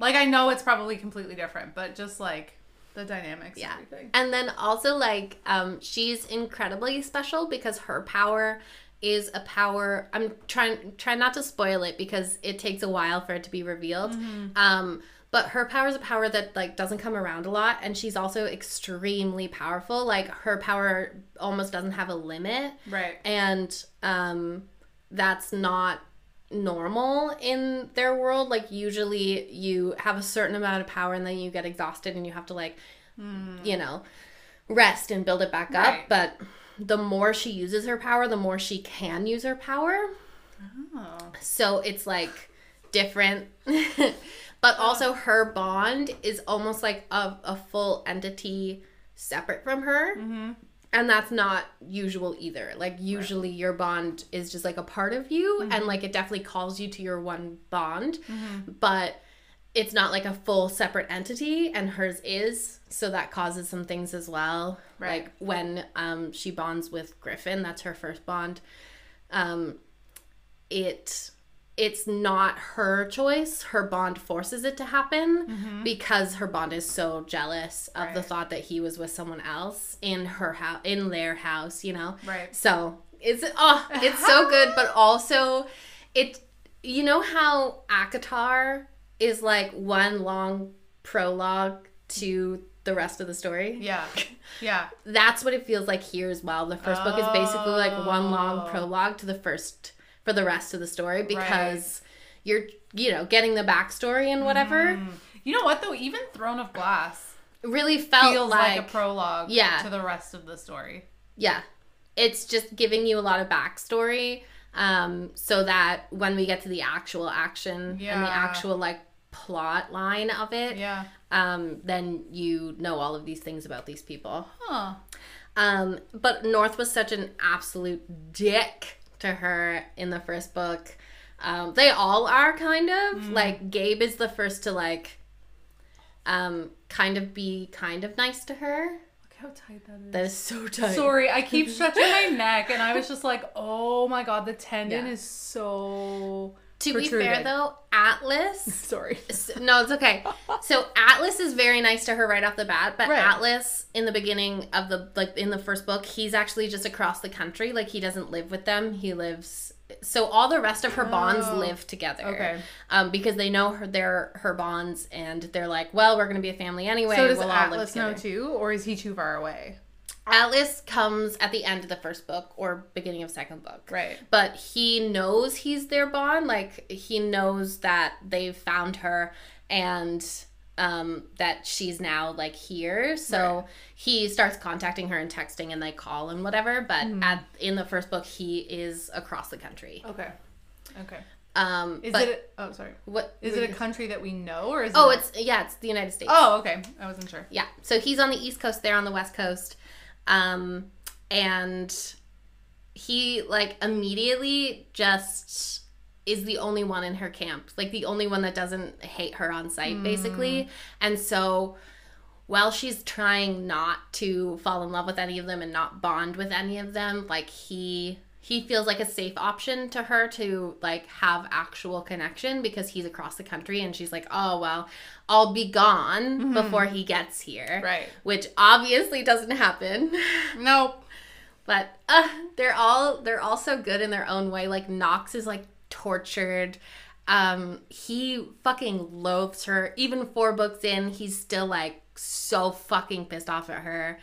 Like I know it's probably completely different, but just like the dynamics Yeah. and everything. And then also like um she's incredibly special because her power is a power I'm trying trying not to spoil it because it takes a while for it to be revealed. Um but her power is a power that like doesn't come around a lot and she's also extremely powerful. Like her power almost doesn't have a limit Right. and um that's not normal in their world like usually you have a certain amount of power and then you get exhausted and you have to like you know rest and build it back up Right. but the more she uses her power the more she can use her power Oh. so it's like different but also her bond is almost like a, a full entity separate from her Mm-hmm. And that's not usual either like usually your bond is just like a part of you Mm-hmm. and like it definitely calls you to your one bond but it's not like a full separate entity and hers is so that causes some things as well Right. like when um she bonds with griffin that's her first bond um it it's not her choice her bond forces it to happen because her bond is so jealous of the Mm-hmm. Thought that he was with someone else in her house in their house you know Right. so it's oh it's so good but also it you know how ACOTAR is like one long prologue to the rest of the story Yeah. Yeah. that's what it feels like here as well. The first book is basically like one long Oh. prologue to the first for the rest of the story because you're you know getting the backstory and whatever. Mm. You know what though? Even Throne of Glass really felt feels like, like, a prologue Yeah. to the rest of the story. yeah, it's just giving you a lot of backstory, um, so that when we get to the actual action and the actual like plot line of it, Yeah. um, then you know all of these things about these people. Huh. Um, but North was such an absolute dick to her in the first book. Um, they all are kind of like Gabe is the first to like um kind of be kind of nice to her. Look how tight that is. That is so tight. Sorry, I keep stretching my neck, and I was just like, "Oh my god, the tendon Yeah. is so." To be fair though, Atlas Sorry. No, it's okay. So Atlas is very nice to her right off the bat, but Right. Atlas in the beginning of the like in the first book, he's actually just across the country. Like he doesn't live with them. He lives so all the rest of her bonds Oh. live together. Okay. Um, because they know her they're her bonds and they're like, well, we're gonna be a family anyway. So does we'll all live Atlas know too, or is he too far away? Atlas comes at the end of the first book or beginning of second book. Right. But he knows he's their bond. Like he knows that they've found her and um that she's now like here. So Right. he starts contacting her and texting and they call and whatever. But Mm-hmm. at in the first book he is across the country. Okay. Okay. Um Is but it? A, oh, sorry. what Is it a country that we know, or is Oh, it? it's yeah, it's the United States. Oh, okay. I wasn't sure. Yeah. So he's on the East Coast, they're on the West Coast. Um, and he like immediately just is the only one in her camp, like the only one that doesn't hate her on sight, basically. And so while she's trying not to fall in love with any of them and not bond with any of them, like he he feels like a safe option to her to like have actual connection because he's across the country and she's like, "Oh, well, I'll be gone before he gets here." Right. Which obviously doesn't happen. Nope. But uh, they're all they're all so good in their own way. Like Knox is like tortured. Um, he fucking loathes her. Even four books in, he's still like so fucking pissed off at her.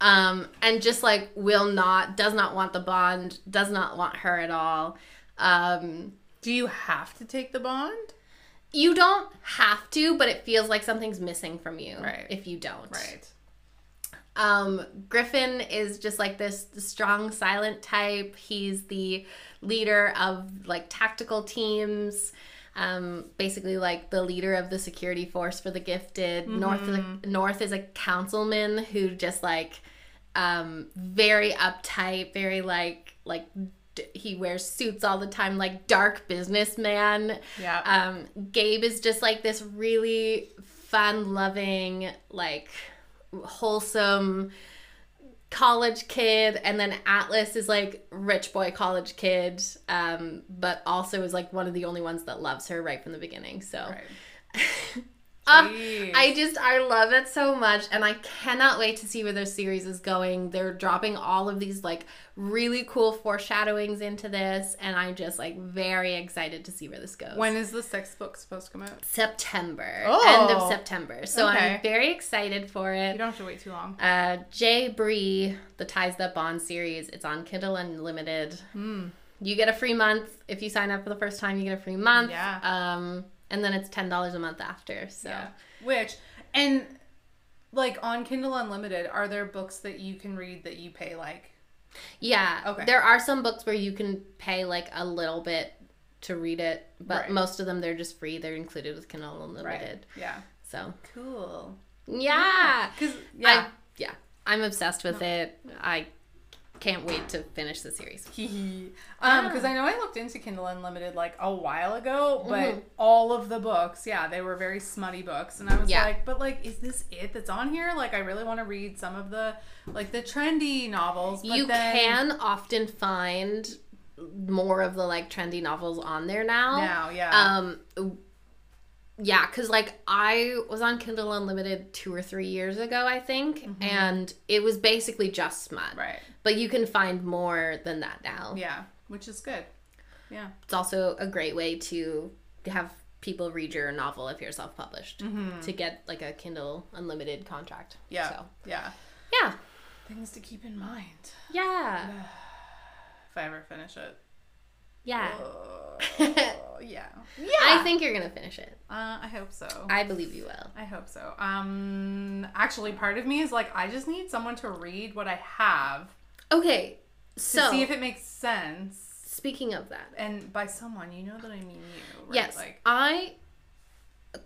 Um, and just like will not, does not want the bond, does not want her at all. Um, Do you have to take the bond? you don't have to, but it feels like something's missing from you Right. if you don't. Right. Um, Griffin is just like this strong, silent type. He's the leader of like tactical teams. Um, basically like the leader of the security force for the gifted. North is a, North is a councilman who just like um very uptight, very like like he wears suits all the time, like dark businessman. Yeah. Um, Gabe is just like this really fun loving, like wholesome college kid and then atlas is like rich boy college kid um but also is like one of the only ones that loves her right from the beginning so Right. Ah, I just I love it so much and I cannot wait to see where their series is going. They're dropping all of these like really cool foreshadowings into this and I'm just like very excited to see where this goes. When is the sixth book supposed to come out? September. Oh. End of September. So Okay. I'm very excited for it. You don't have to wait too long. Uh J. Bree, the Ties That Bond series, it's on Kindle Unlimited. Hmm. You get a free month. If you sign up for the first time, you get a free month. Yeah. Um and then it's ten dollars a month after. So Yeah. Which and like on Kindle Unlimited, are there books that you can read that you pay like? Yeah. Okay. There are some books where you can pay like a little bit to read it, but Right. most of them they're just free. They're included with Kindle Unlimited. Right. Yeah. So Cool. yeah, Because I, yeah. yeah, I'm obsessed with it. I can't wait to finish the series. um, because I know I looked into Kindle Unlimited like a while ago, but Mhm. all of the books, yeah, they were very smutty books, and I was Yeah. like, but like, is this it that's on here? Like, I really want to read some of the like the trendy novels. But you then, can often find more of the like trendy novels on there now. now, yeah, Um, yeah, because like I was on Kindle Unlimited two or three years ago, I think, and it was basically just smut. Mm-hmm. right, But you can find more than that now. yeah, which is good. Yeah, It's also a great way to have people read your novel if you're self published to get like a Kindle Unlimited contract. Mm-hmm. yeah, So, yeah. yeah. Things to keep in mind Yeah. if I ever finish it. Yeah. Oh, yeah, yeah. I think you're going to finish it. uh, I hope so. I believe you will. I hope so. Um, actually, part of me is like, I just need someone to read what I have Okay. to So, see if it makes sense. speaking of that, And by someone, you know that I mean you. Right? yes, Like, I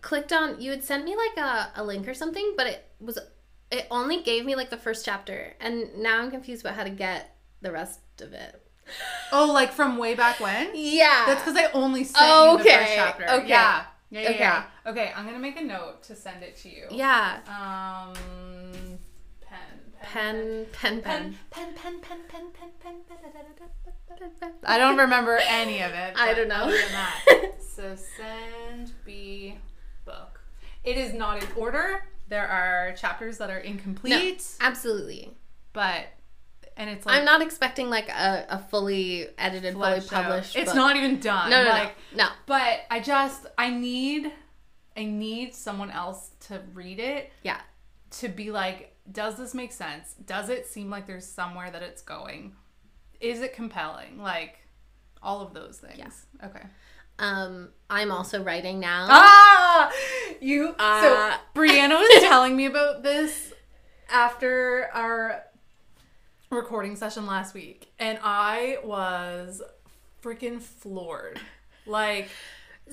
clicked on, you had sent me like a, a link or something, but it was, it only gave me like the first chapter. And now I'm confused about how to get the rest of it. Oh, like from way back when. Yeah. That's because I only sent you the first chapter. okay. Yeah. Yeah, yeah, Okay. yeah. Okay, I'm gonna make a note to send it to you. yeah. Um, pen, Pen, pen, pen. pen, pen, pen, pen, pen, pen, pen, pen. Pen pen I don't remember any of it. I don't know. other than that. so send B book. It is not in order. There are chapters that are incomplete, Absolutely. but and it's like I'm not expecting like a, a fully edited, fully out. published. It's book. not even done. No, no, like, no. No. But I just I need I need someone else to read it Yeah. to be like, does this make sense? Does it seem like there's somewhere that it's going? Is it compelling? Like all of those things. Okay. Um, I'm also writing now. Ah, you. Uh, so Brianna was telling me about this after our recording session last week, and I was freaking floored. Like,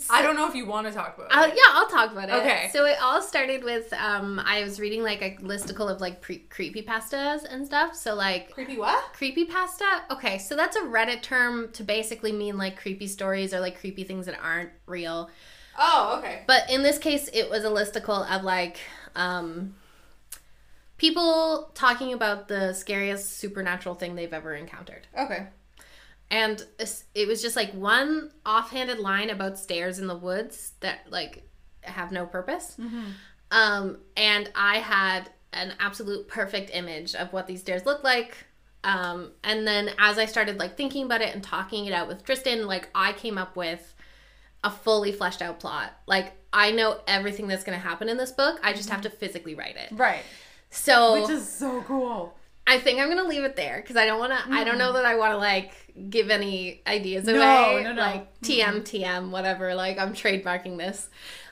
I don't know if you want to talk about I'll, it. yeah, I'll talk about it. Okay. So it all started with um, I was reading like a listicle of like pre- creepy pastas and stuff. So like Creepy what? creepy pasta. Okay, so that's a Reddit term to basically mean like creepy stories or like creepy things that aren't real. Oh, okay. But in this case, it was a listicle of like um, people talking about the scariest supernatural thing they've ever encountered. Okay. And it was just like one offhanded line about stairs in the woods that like have no purpose. Um, and I had an absolute perfect image of what these stairs look like. Um, and then as I started like thinking about it and talking it out with Tristan, like I came up with a fully fleshed out plot. Like I know everything that's going to happen in this book. I just have to physically write it. Right. So Which is so cool. I think I'm gonna leave it there because I don't want to. I don't know that I want to like give any ideas No, away. no, no. Like TM, TM, whatever. Like I'm trademarking this.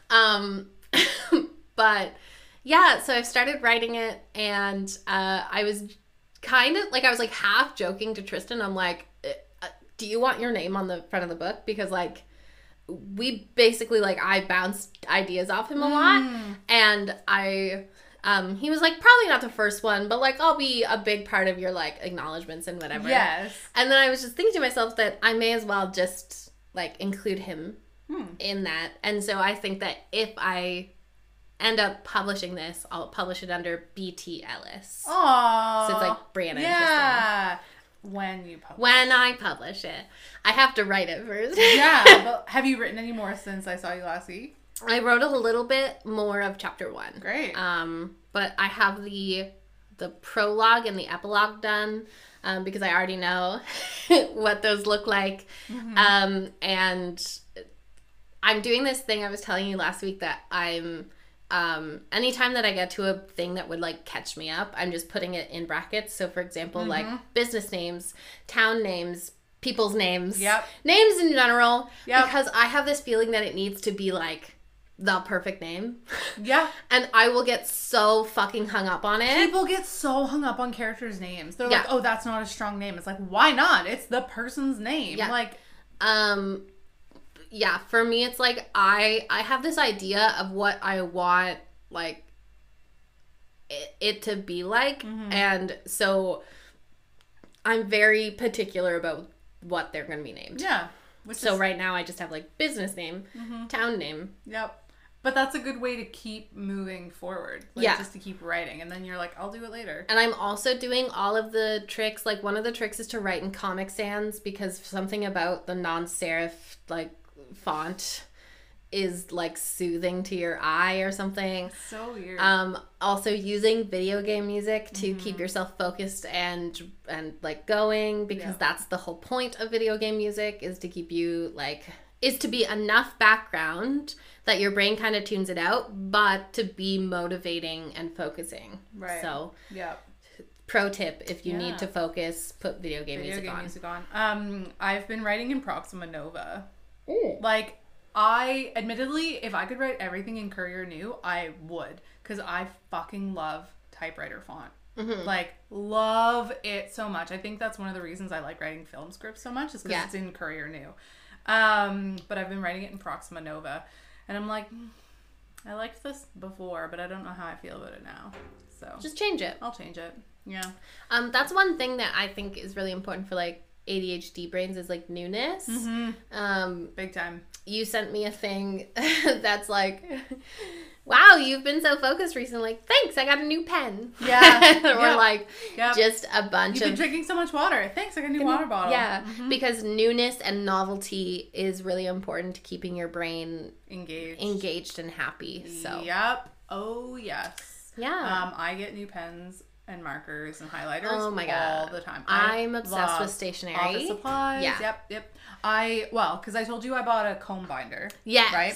Um, but yeah, so I've started writing it, and uh, I was kind of like I was like half joking to Tristan. I'm like, uh, "Do you want your name on the front of the book?" Because like we basically like I bounced ideas off him a lot, and I Um, he was like, probably not the first one, but like I'll be a big part of your like acknowledgments and whatever. Yes. And then I was just thinking to myself that I may as well just like include him Hmm. in that. And so I think that if I end up publishing this, I'll publish it under BT Ellis. Aww. So it's like Brianna. Yeah. When you publish. When I publish it, I have to write it first. yeah. But have you written any more since I saw you last week? I wrote a little bit more of chapter one. Great. Um, but I have the the prologue and the epilogue done um, because I already know what those look like. Mm-hmm. Um, and I'm doing this thing I was telling you last week that I'm um anytime that I get to a thing that would like catch me up, I'm just putting it in brackets. So for example, Mm-hmm. like business names, town names, people's names, Yep. names in general. Yep. Because I have this feeling that it needs to be like the perfect name. yeah. And I will get so fucking hung up on it. People get so hung up on characters' names. They're Yeah. like, "Oh, that's not a strong name." It's like, why not? It's the person's name. Yeah. Like, Um yeah, for me it's like I I have this idea of what I want like it, it to be like Mm-hmm. and so I'm very particular about what they're going to be named. yeah. So is, right now I just have like business name, Mm-hmm. town name. Yep. But that's a good way to keep moving forward. Like, Yeah. Just to keep writing, and then you're like, "I'll do it later." And I'm also doing all of the tricks. Like one of the tricks is to write in Comic Sans because something about the non-serif like font is like soothing to your eye or something. So weird. Um, also using video game music to Mm-hmm. keep yourself focused and and like going because Yeah. that's the whole point of video game music is to keep you like is to be enough background that your brain kind of tunes it out, but to be motivating and focusing. Right. So yep. pro tip if you Yeah. need to focus put video game Video music game on music on. Um, I've been writing in Proxima Nova. Ooh. Like, I admittedly, if I could write everything in Courier New, I would, because I fucking love typewriter font. Mm-hmm. Like, love it so much. I think that's one of the reasons I like writing film scripts so much, is because Yeah. it's in Courier New. Um, but I've been writing it in Proxima Nova, and I'm like, "Hmm, I liked this before, but I don't know how I feel about it now. So just change it I'll change it. Yeah. um that's one thing that i think is really important for like adhd brains is like newness Mm-hmm. um Big time. you sent me a thing that's like wow you've been so focused recently thanks i got a new pen Yeah. we're like Yep. just a bunch You've been of drinking so much water. Thanks, I got a new water bottle. yeah Mhm. because newness and novelty is really important to keeping your brain Engaged. engaged and happy so Yep. Oh yes. yeah Um, I get new pens and markers and highlighters. Oh my god, all God. the time. I I'm obsessed with stationery. Office supplies. Yeah. Yep. Yep. I well, because I told you I bought a comb binder. yes Right?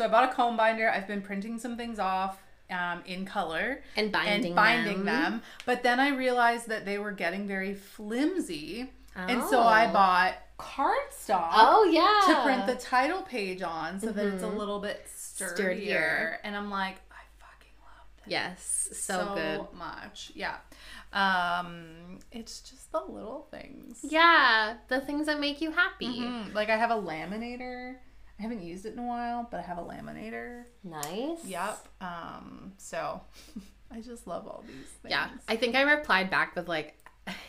So I bought a comb binder. I've been printing some things off um, in color and binding and binding them. them. But then I realized that they were getting very flimsy, and so I Oh. bought cardstock. oh yeah to print the title page on so that it's a little bit sturdier. Sturdier. And I'm like, I fucking love it yes so, good much. Yeah. Um, it's just the little things. yeah the things that make you happy Mhm. Like I have a laminator. I haven't used it in a while, but I have a laminator. nice Yep. Um, so I just love all these things. yeah i think i replied back with like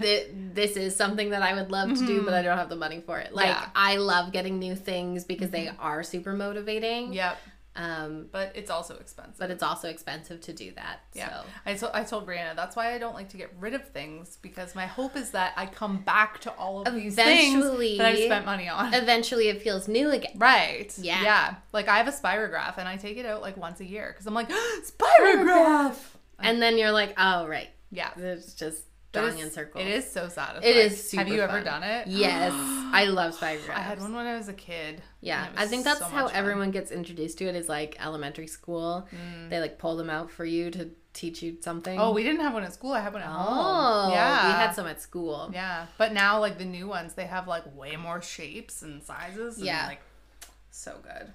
this is something that i would love to do but i don't have the money for it like Yeah. i love getting new things because they are super motivating Yep. Um But it's also expensive. but it's also expensive to do that Yeah. so I told I told Brianna that's why I don't like to get rid of things because my hope is that I come back to all of these Eventually- things that I spent money on. eventually it feels new again Right. Yeah. Yeah. Like I have a spirograph and I take it out like once a year because I'm like spirograph. and then you're like oh right Yeah. it's just drawing is- in circles It is so satisfying. It is super Have you ever done it? Yes, I love spirographs. I had one when I was a kid. Yeah, I think that's so how fun. everyone gets introduced to it. Is like elementary school. Mm. They like pull them out for you to teach you something. Oh, we didn't have one at school. I had one at Oh, home. Yeah. we had some at school. Yeah. But now like the new ones, they have like way more shapes and sizes. And, Yeah. Like so good.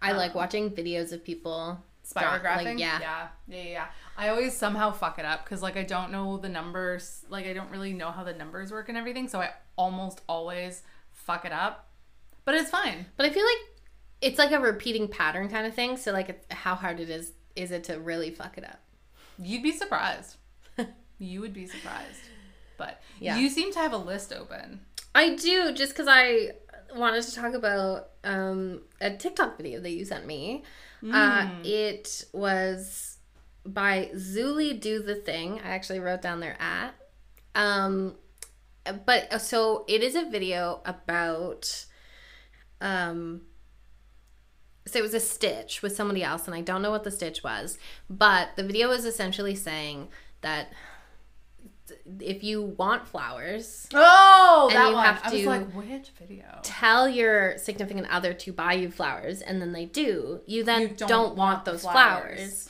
I like um, watching videos of people draw- Spirographing. Like, yeah. yeah, yeah, yeah. I always somehow fuck it up because like I don't know the numbers. Like I don't really know how the numbers work and everything. So I almost always fuck it up. But it's fine. but I feel like it's like a repeating pattern kind of thing. So like, how hard it is is it to really fuck it up? You'd be surprised. you would be surprised. But Yeah. you seem to have a list open. I do, just because I wanted to talk about um, a TikTok video that you sent me. Uh, it was by Zuli Do the Thing. I actually wrote down their at. Um, but uh, so it is a video about. Um, so it was a stitch with somebody else, and I don't know what the stitch was, but the video is essentially saying that if you want flowers, Oh, that you one. have I was like, which video? tell your significant other to buy you flowers and then they do, you then You don't, don't want, want those flowers. flowers.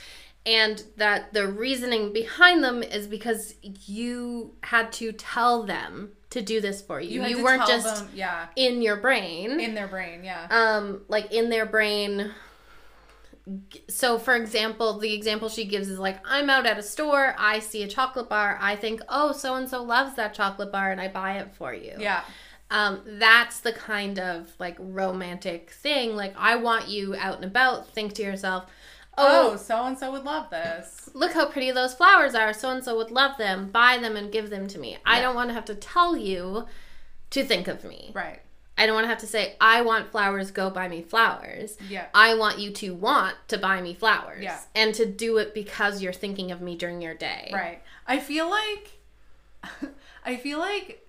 And that the reasoning behind them is because you had to tell them to do this for you. You, to weren't just them- yeah, in your brain. in their brain, yeah. um like in their brain so for example the example she gives is like i'm out at a store i see a chocolate bar i think oh so and so loves that chocolate bar and i buy it for you yeah. um, that's the kind of like romantic thing. Like, I want you out and about. Think to yourself, Oh, so and so would love this. look how pretty those flowers are. So and so would love them. Buy them and give them to me. I don't want to have to tell you to think of me. Right. I don't want to have to say, I want flowers, go buy me flowers. Yeah. I want you to want to buy me flowers. Yeah. And to do it because you're thinking of me during your day. Right. I feel like I feel like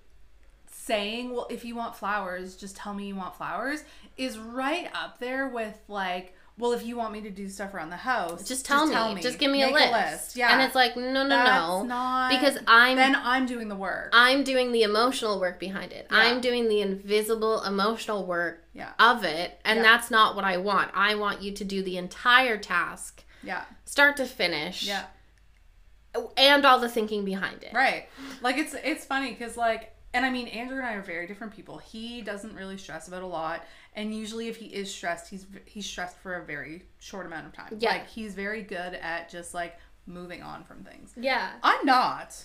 saying, "Well, if you want flowers, just tell me you want flowers" is right up there with like, "Well, if you want me to do stuff around the house, Just tell, me. Just give me Make a list. Yeah. And it's like, no, no, That's no. not because I'm then I'm doing the work. I'm doing the emotional work behind it. Yeah. I'm doing the invisible emotional work Yeah. of it, and Yeah. that's not what I want. I want you to do the entire task, yeah. start to finish, Yeah. and all the thinking behind it. Right. Like it's it's funny because like and I mean Andrew and I are very different people. He doesn't really stress about a lot, and usually if he is stressed, he's he's stressed for a very short amount of time. Yeah. Like he's very good at just like moving on from things. Yeah. I'm not.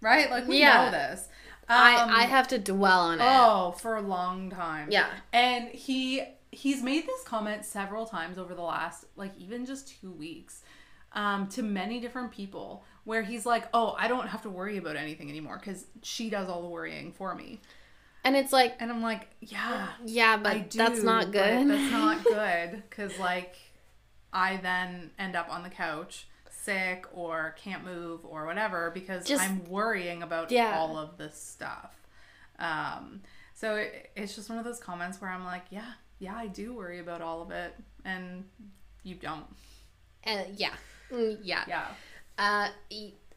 Right? Like we Yeah. know this. Um, I I have to dwell on it. Oh, for a long time. Yeah. And he he's made this comment several times over the last like even just 2 weeks um to many different people where he's like, "Oh, I don't have to worry about anything anymore cuz she does all the worrying for me." And it's like, And I'm like, "Yeah, yeah, but do, that's not good. That's not good cuz like I then end up on the couch sick or can't move or whatever because Just- I'm worrying about Yeah. all of this stuff. Um, so it, it's just one of those comments where I'm like, yeah, yeah, I do worry about all of it, and you don't. Uh, yeah. Mm, yeah. Yeah, Uh,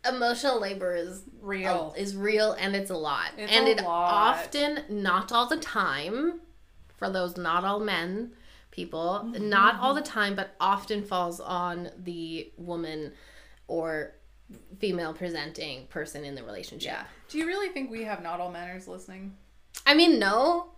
emotional labor is real. is real and it's a lot. It's and a it lot. often, not all the time, for those not all men people, Mm-hmm. not all the time, but often falls on the woman or female presenting person in the relationship. yeah. Do you really think we have not all manners listening? I mean, no.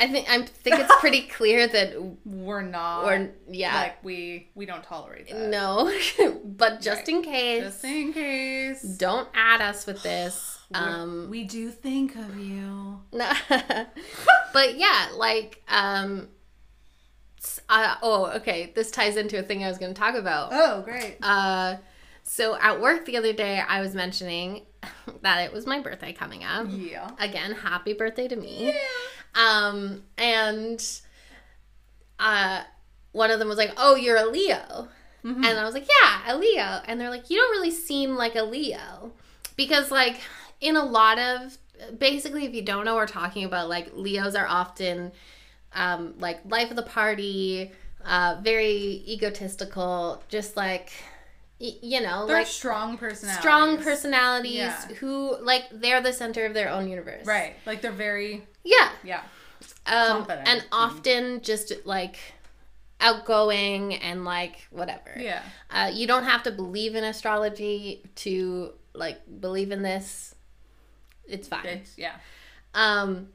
I think I think it's pretty clear that We're not. or yeah, Like we we don't tolerate that. no. but just Right. in case, Just in case. don't add us with this. Um we do think of you. No. but yeah, like um uh, oh, okay, this ties into a thing I was going to talk about. Oh, great. Uh so at work the other day I was mentioning that it was my birthday coming up. Yeah. Again, happy birthday to me. Um and uh one of them was like, "Oh, you're a Leo." Mhm. And I was like, yeah, a Leo. And they're like, you don't really seem like a Leo. Because, like, in a lot of, basically, if you don't know, we're talking about, like, Leos are often, um, like, life of the party, uh, very egotistical, just like, you know, They're like, strong personalities. strong personalities Yeah. who, like, they're the center of their own universe. Right. Like they're very Yeah. yeah. Um, Confident. and often just, like, outgoing and, like, whatever. Yeah. Uh, you don't have to believe in astrology to like believe in this. It's fine. It's, yeah. Um,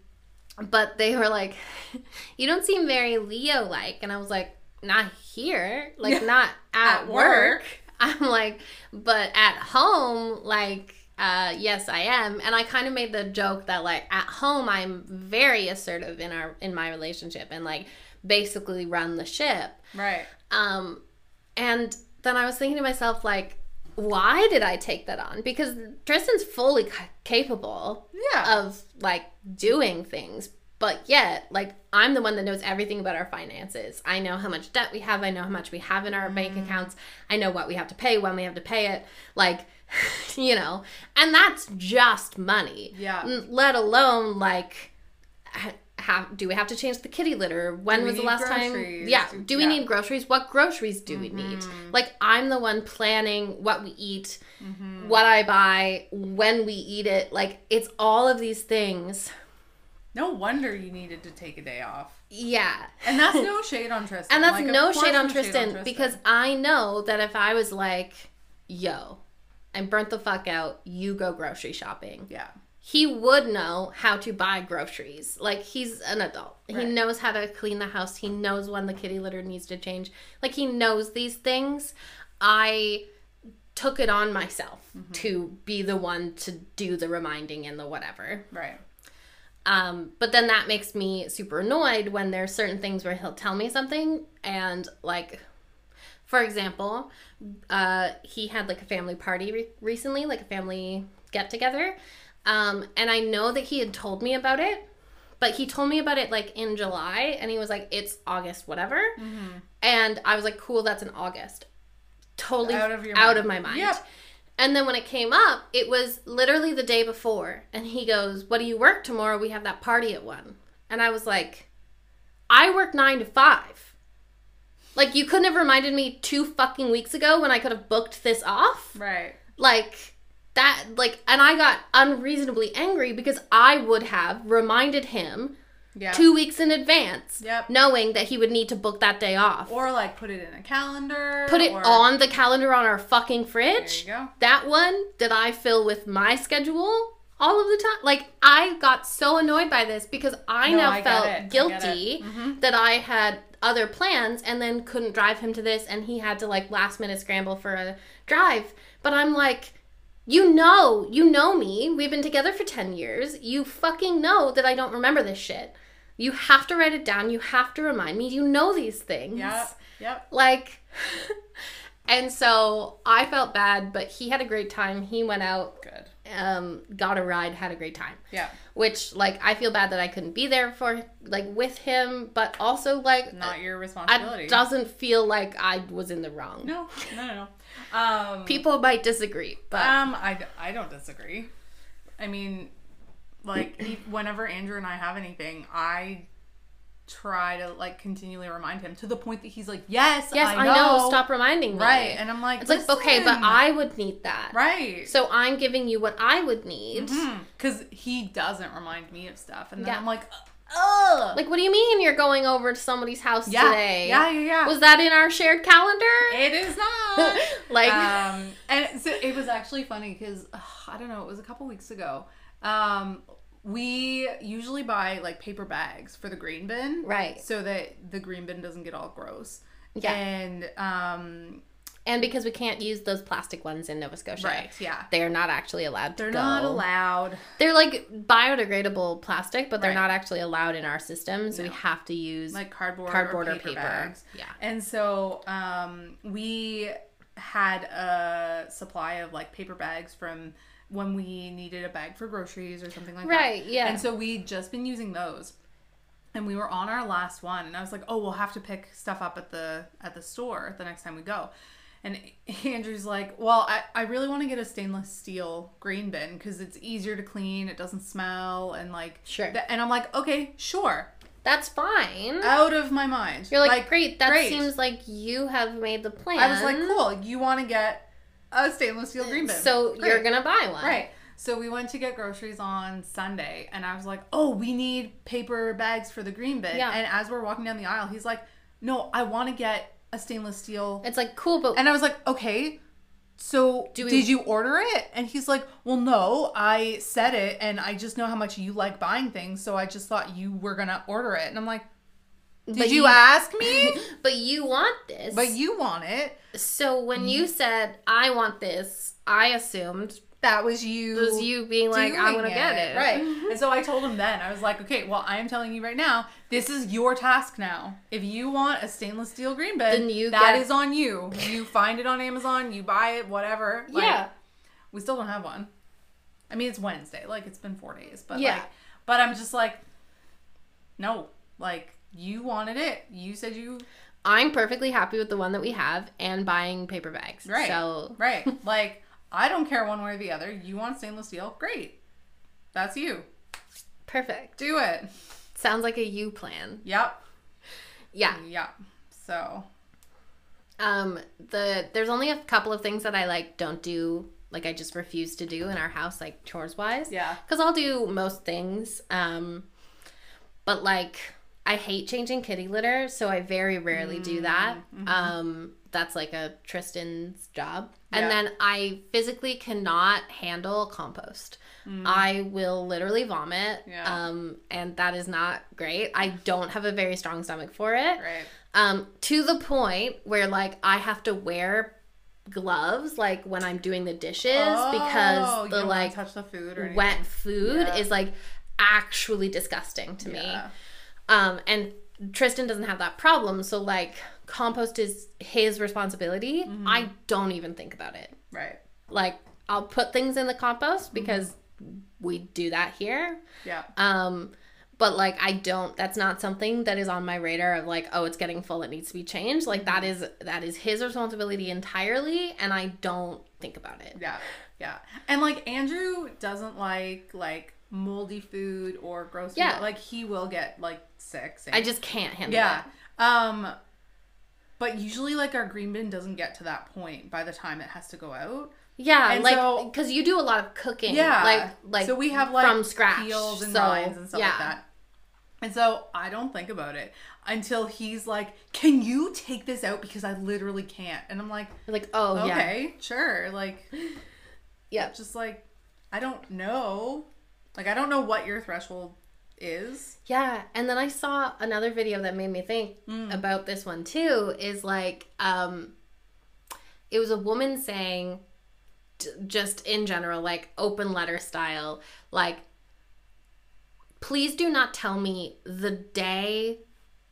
but they were like, "You don't seem very Leo like," and I was like, "Not here, like not at, At work. work. I'm like, but at home, like." Uh, yes, I am, and I kind of made the joke that like at home I'm very assertive in our in my relationship and like basically run the ship. Right. Um, and then I was thinking to myself, like, why did I take that on? Because Tristan's fully ca- capable Yeah. of like doing things, but yet, like, I'm the one that knows everything about our finances. I know how much debt we have. I know how much we have in our bank accounts. I know what we have to pay, when we have to pay it. Like, you know, and that's just money. Yeah. Let alone like. ha- Have, do we have to change the kitty litter? When was the last time? Yeah. Do- we yeah. need groceries? What groceries do we need? Like I'm the one planning what we eat, what I buy, when we eat it. Like it's all of these things. No wonder you needed to take a day off. Yeah. And that's no shade on Tristan. And that's Like, no shade on no Tristan, because I know that if I was like, yo, I'm burnt the fuck out, you go grocery shopping. yeah. He would know how to buy groceries. Like he's an adult. He knows how to clean the house. He knows when the kitty litter needs to change. Like he knows these things. I took it on myself Mm-hmm. to be the one to do the reminding and the whatever. Right. Um, but then that makes me super annoyed when there's certain things where he'll tell me something and like, for example, uh, he had like a family party re- recently, like a family get together, um, and I know that he had told me about it, but he told me about it like in July, and he was like, "It's August, whatever," and I was like, "Cool, that's in August." Totally Out of out mind. of my mind. Yep. And then when it came up, it was literally the day before. And he goes, What do you work tomorrow? We have that party at one. And I was like, I work nine to five. Like, you couldn't have reminded me two fucking weeks ago when I could have booked this off. Right. Like, that, like, and I got unreasonably angry because I would have reminded him Yeah. two weeks in advance, Yep. knowing that he would need to book that day off. Or like put it in a calendar. Put it or, on the calendar on our fucking fridge that one that I fill with my schedule all of the time. Like I got so annoyed by this because I No, now I felt. I guilty it. Mhm. that I had other plans and then couldn't drive him to this and he had to like last minute scramble for a drive. But I'm like you know, you know me. We've been together for 10 years. You fucking know that I don't remember this shit. You have to write it down. You have to remind me. You know these things. Yeah. Yep. Like, and so I felt bad, but he had a great time. He went out, Good. um, got a ride, had a great time. Yeah. Which, like, I feel bad that I couldn't be there for, like, with him, but also, like, Not your responsibility. it doesn't feel like I was in the wrong. no. No. No. No. Um. People might disagree, but Um, I, I don't disagree. I mean, like, whenever Andrew and I have anything, I try to, like, continually remind him to the point that he's like, yes, yes, I I know. know. Stop reminding me. Right. And I'm like, it's like, okay, but I would need that. Right. So I'm giving you what I would need. Because he doesn't remind me of stuff. And then Yeah. I'm like, ugh. Like, what do you mean you're going over to somebody's house yeah. today? Yeah, yeah, yeah. Was that in our shared calendar? it is not. like, um, and so it was actually funny because I don't know, it was a couple weeks ago. Um, we usually buy like paper bags for the green bin, Right. So that the green bin doesn't get all gross. Yeah. And um, and because we can't use those plastic ones in Nova Scotia, right, yeah, They are not actually allowed to they're go. not allowed. They're like biodegradable plastic, but they're Right. not actually allowed in our system. So we have to use like cardboard, cardboard or or paper, paper. bags. Yeah. And so um, we had a supply of like paper bags from when we needed a bag for groceries or something like that. Right, yeah. And so we'd just been using those. And we were on our last one and I was like, "Oh, we'll have to pick stuff up at the at the store the next time we go." And Andrew's like, "Well, I, I really want to get a stainless steel green bin because it's easier to clean, it doesn't smell, and like Sure. th- and I'm like, "Okay, sure." That's fine. Out of my mind. You're like, great. That great. seems like you have made the plan. I was like, cool. You want to get a stainless steel green bin. So you're gonna buy one, Right. So we went to get groceries on Sunday, and I was like, oh, we need paper bags for the green bin. Yeah. And as we're walking down the aisle, he's like, no, I want to get a stainless steel. It's like cool, but And I was like, okay. So we- did you order it? And he's like, well, no, I said it, and I just know how much you like buying things, so I just thought you were gonna order it. And I'm like, did But you, you- ask me? but you want this. but you want it. So when you mm-hmm. said I want this, I assumed that was you. It was you being like, I'm gonna get it. Right. Mm-hmm. And so I told him then, I was like, okay, well, I am telling you right now, this is your task now. If you want a stainless steel green bed, Then you that get- is on you. You find it on Amazon, you buy it, whatever. Like, Yeah. We still don't have one. I mean, it's Wednesday. Like, it's been four days. But, Yeah. like, but I'm just like, no. Like, you wanted it. You said you. I'm perfectly happy with the one that we have and buying paper bags. Right. So Right. like, I don't care one way or the other. You want stainless steel? Great. That's you. perfect. Do it. Sounds like a you plan. Yep. Yeah. Yeah. So, Um the there's only a couple of things that I like don't do like I just refuse to do in our house like chores wise. yeah. Cuz I'll do most things. Um but like I hate changing kitty litter, so I very rarely do that. Um that's like a Tristan's job. Yeah. And then I physically cannot handle compost. I will literally vomit. Yeah. Um and that is not great. I don't have a very strong stomach for it. Right. Um to the point where like I have to wear gloves like when I'm doing the dishes Oh, because the like touch the food or wet food Yeah. is like actually disgusting to me. Um, and Tristan doesn't have that problem, so like compost is his responsibility. Mm-hmm. I don't even think about it. Right. Like I'll put things in the compost Mm-hmm. because we do that here. Yeah. Um, but like I don't. That's not something that is on my radar of like, oh, it's getting full. It needs to be changed. Like that is that is his responsibility entirely, and I don't think about it. Yeah. Yeah. And like Andrew doesn't like like moldy food or gross food. Yeah. Like he will get like sick. same. I just can't handle Yeah. it. Um but usually like our green bin doesn't get to that point by the time it has to go out. Yeah, And like so- because you do a lot of cooking. Yeah. like like so we have like from scratch peels and so, rinds and stuff yeah. like that. And so I don't think about it until he's like, "Can you take this out because I literally can't?" And I'm like, Like oh yeah, "Okay, sure." Like yeah. just like I don't know. Like I don't know what your threshold is. Yeah, and then I saw another video that made me think Mm. about this one too. Is like, um, it was a woman saying, just in general, like open letter style, like, please do not tell me the day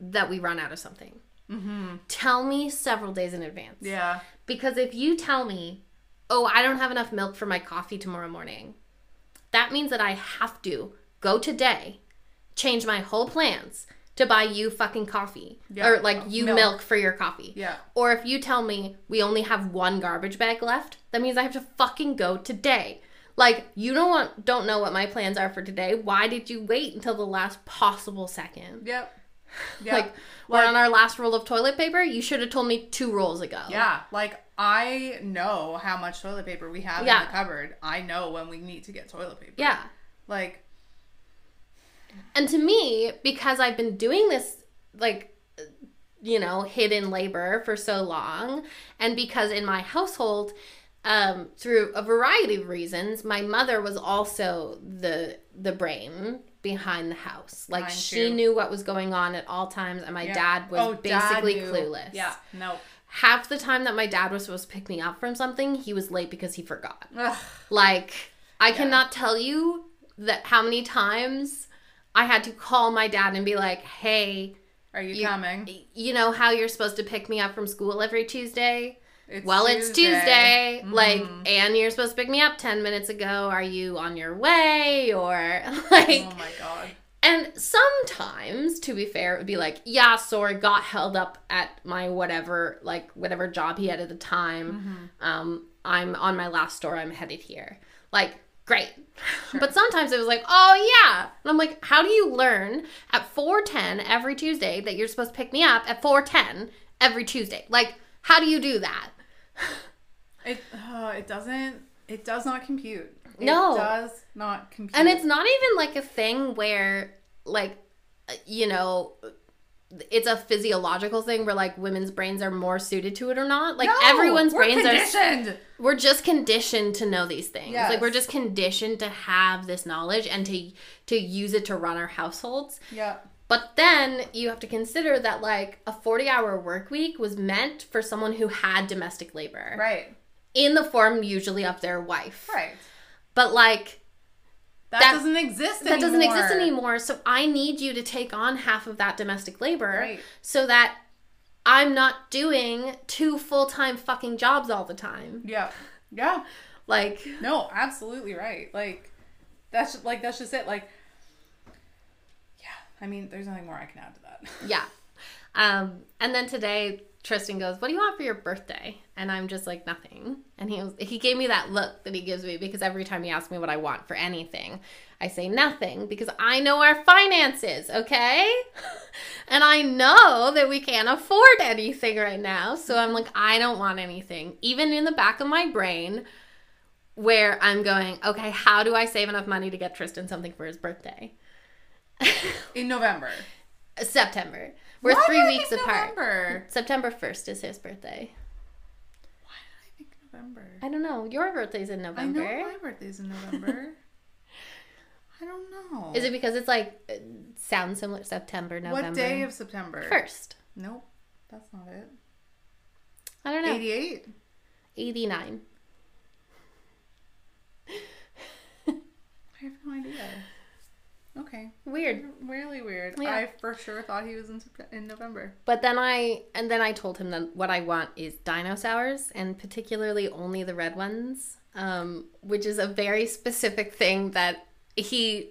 that we run out of something. Mm-hmm. Tell me several days in advance. Yeah. Because if you tell me, oh, I don't have enough milk for my coffee tomorrow morning, that means that I have to go today, change my whole plans to buy you fucking coffee. Yeah. Or like you Milk. milk. for your coffee. Yeah. Or if you tell me we only have one garbage bag left, that means I have to fucking go today. Like you don't want don't know what my plans are for today. Why did you wait until the last possible second? Yep. Yeah. Like we're on our last roll of toilet paper. You should have told me two rolls ago. yeah. Like I know how much toilet paper we have in the cupboard. I know when we need to get toilet paper. Yeah. Like And to me, because I've been doing this, like, you know, hidden labor for so long, and because in my household, um, through a variety of reasons, my mother was also the the brain behind the house. Like Mine she too. knew what was going on at all times, and my yeah. dad was Oh, basically knew. clueless. Yeah. No. Half the time that my dad was supposed to pick me up from something, he was late because he forgot. Ugh. Like, I cannot tell you that how many times I had to call my dad and be like, "Hey, Are you, You- coming? you know how you're supposed to pick me up from school every Tuesday? It's well, it's Tuesday. Mhm. Like, and you're supposed to pick me up 10 minutes ago. Are you on your way or like Oh my god. and sometimes, to be fair, it would be like, yeah, sorry, got held up at my whatever, like whatever job he had at the time. Um, I'm on my last store. I'm headed here. Like, great. But sometimes it was like, oh yeah, and I'm like, how do you learn at 4:10 every Tuesday that you're supposed to pick me up at 4:10 every Tuesday? Like, how do you do that? It uh, it doesn't it does not compute. It No. does not compute. And it's not even like a thing where, like, uh, you know, it's a physiological thing where like women's brains are more suited to it or not. Like No, everyone's brains are. conditioned. We're just conditioned to know these things. Yes. Like we're just conditioned to have this knowledge and to to use it to run our households. Yeah. But then you have to consider that like a 40 hour work week was meant for someone who had domestic labor Right. in the form usually of their wife. Right. But like That, That- doesn't exist that anymore. doesn't exist anymore. So I need you to take on half of that domestic labor Right. so that I'm not doing two full time fucking jobs all the time. Yeah. Yeah. Like, No, absolutely right. Like that's like that's just it. Like yeah, I mean, there's nothing more I can add to that. yeah. Um, and then today Tristan goes, "What do you want for your birthday?" And I'm just like, "Nothing." And he was, he gave me that look that he gives me because every time he asks me what I want for anything, I say nothing because I know our finances, okay? and I know that we can't afford anything right now. So I'm like, I don't want anything. Even in the back of my brain where I'm going, "Okay, how do I save enough money to get Tristan something for his birthday?" In November. September. We're Why three weeks apart. November? September 1st is his birthday. Why did I think November? I don't know. Your birthday's in November. I know my birthday's in November. I don't know. Is it because it's like uh, sounds similar September, November? what day of September? first? Nope, that's not it. I don't know. 88. 89. I have no idea. Okay. Weird. Really weird. Yeah. I for sure thought he was in in November. But then I and then I told him that what I want is dino sours and particularly only the red ones, um, which is a very specific thing that he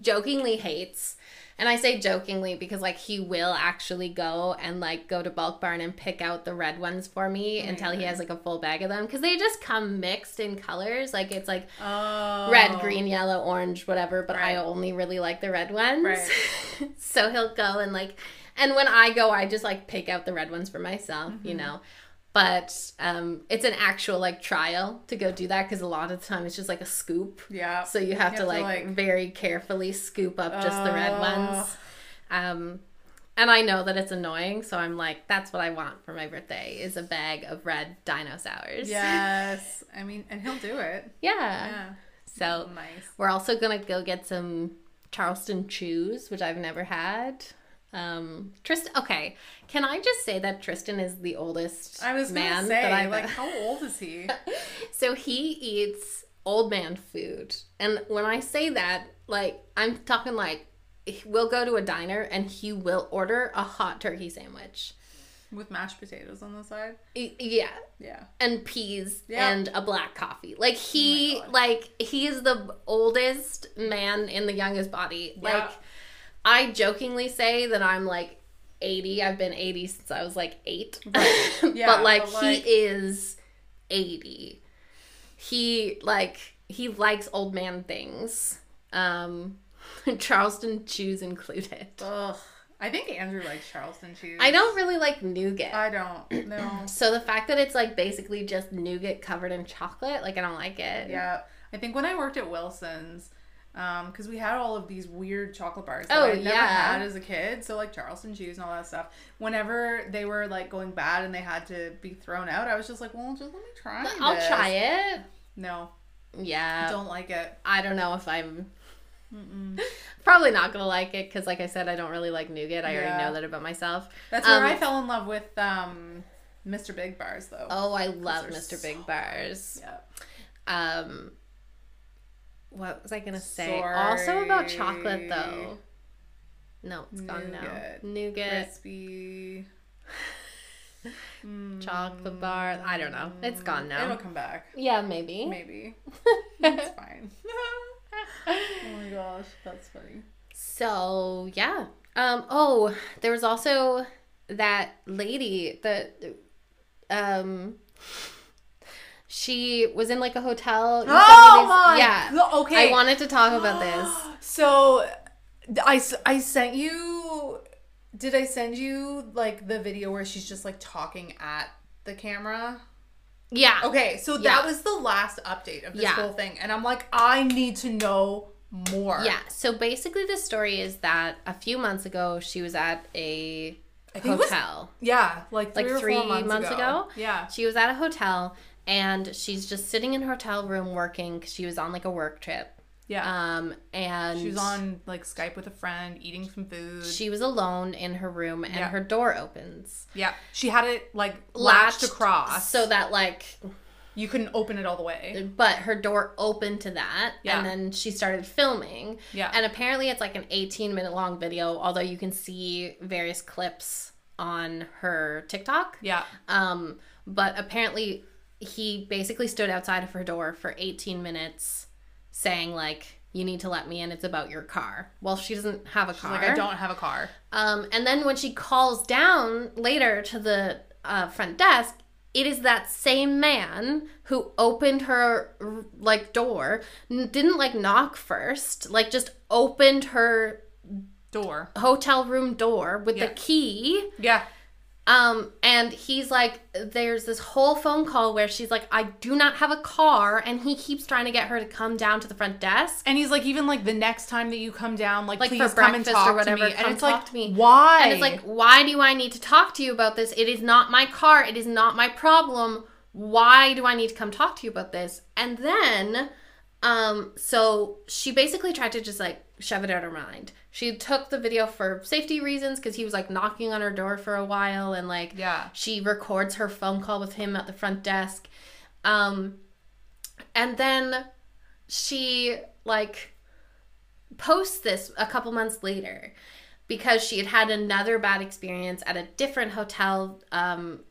jokingly hates. And I say jokingly because like he will actually go and like go to bulk barn and pick out the red ones for me until he has like a full bag of them because they just come mixed in colors. Like it's like Oh. red, green, yellow, orange, whatever, but I only really like the red ones. Right. so he'll go and like and when I go I just like pick out the red ones for myself, Mm-hmm. you know. But um it's an actual like trial to go do that cuz a lot of the time it's just like a scoop. Yeah. So you have, to, like, very carefully scoop up just the red ones. Um and I know that it's annoying, so I'm like, that's what I want for my birthday is a bag of red dino sours. Yes. I mean, and he'll do it. Yeah. Yeah. So Nice. we're also gonna go get some Charleston chews, which I've never had. Um, Tristan. Okay, can I just say that Tristan is the oldest I was man say, that I've like, how old is he? So he eats old man food, and when I say that, like I'm talking like we'll go to a diner and he will order a hot turkey sandwich. With mashed potatoes on the side. Yeah, Yeah. and peas Yeah. and a black coffee. Like he God. like he is the oldest man in the youngest body. Yeah. Like I jokingly say that I'm like 80. I've been 80 since I was like 8. Yeah, but like but, like- he is 80. He like he likes old man things. Um Charleston chews included. Ugh. I think Andrew likes Charleston chews. I don't really like nougat. I don't. No. So the fact that it's like basically just nougat covered in chocolate, like I don't like it. Yeah, I think when I worked at Wilson's, because we had all of these weird chocolate bars that Oh, I never yeah. had as a kid, so like Charleston chews and all that stuff. Whenever they were like going bad and they had to be thrown out, I was just like, well, just let me try. I'll this." try it. No, Yeah. don't like it. I don't know if I'm probably not gonna like it because, like I said, I don't really like nougat. I Yeah. already know that about myself. That's where Um, I fell in love with um, Mr. Big Bars, though. Oh, I love Mr. so Big Bars. Yeah. Um, what was I gonna say? Also about chocolate though. No, it's gone now. Nougat. Crispy. chocolate bar. I don't know. It's gone now. It'll come back. yeah, maybe. Maybe. it's fine. oh my gosh, that's funny. So yeah. Um. Oh, there was also that lady that um. She was in like a hotel. You Oh my Yeah. okay. I wanted to talk about this. So, I I sent you. Did I send you like the video where she's just like talking at the camera? Yeah. Okay, so Yeah. that was the last update of this Yeah. whole thing, and I'm like, I need to know more. Yeah. So basically, the story is that a few months ago, she was at a it was- hotel. yeah, like three, Like three months, months ago. ago? Yeah, She was at a hotel and she's just sitting in her hotel room working because she was on like a work trip. yeah. Um, and she was on like Skype with a friend, eating some food. She was alone in her room and Yeah. her door opens. yeah, she had it like latched, across. so that like You couldn't open it all the way. but her door opened to that Yeah. and then she started filming Yeah. and apparently it's like an 18 minute long video although you can see various clips on her tiktok Yeah. um but apparently he basically stood outside of her door for 18 minutes saying like you need to let me in it's about your car well she doesn't have a She's car like, I don't have a car. um, and then when she calls down later to the uh, front desk, it is that same man who opened her like door, n- didn't like knock first, like just opened her Door. hotel room door with Yeah. the key. Yeah. Um, and he's like, there's this whole phone call where she's like, I do not have a car, and he keeps trying to get her to come down to the front desk. And he's like, even like the next time that you come down, like, Like, please for come and breakfast or talk whatever, to me. And it's talk like, to me. why? And it's like, why do I need to talk to you about this? It is not my car. It is not my problem. Why do I need to come talk to you about this? And then, um, so she basically tried to just like shove it out of her mind. She took the video for safety reasons because he was like knocking on her door for a while and like Yeah. she records her phone call with him at the front desk. Um, and then she like posts this a couple months later because she had had another bad experience at a different hotel um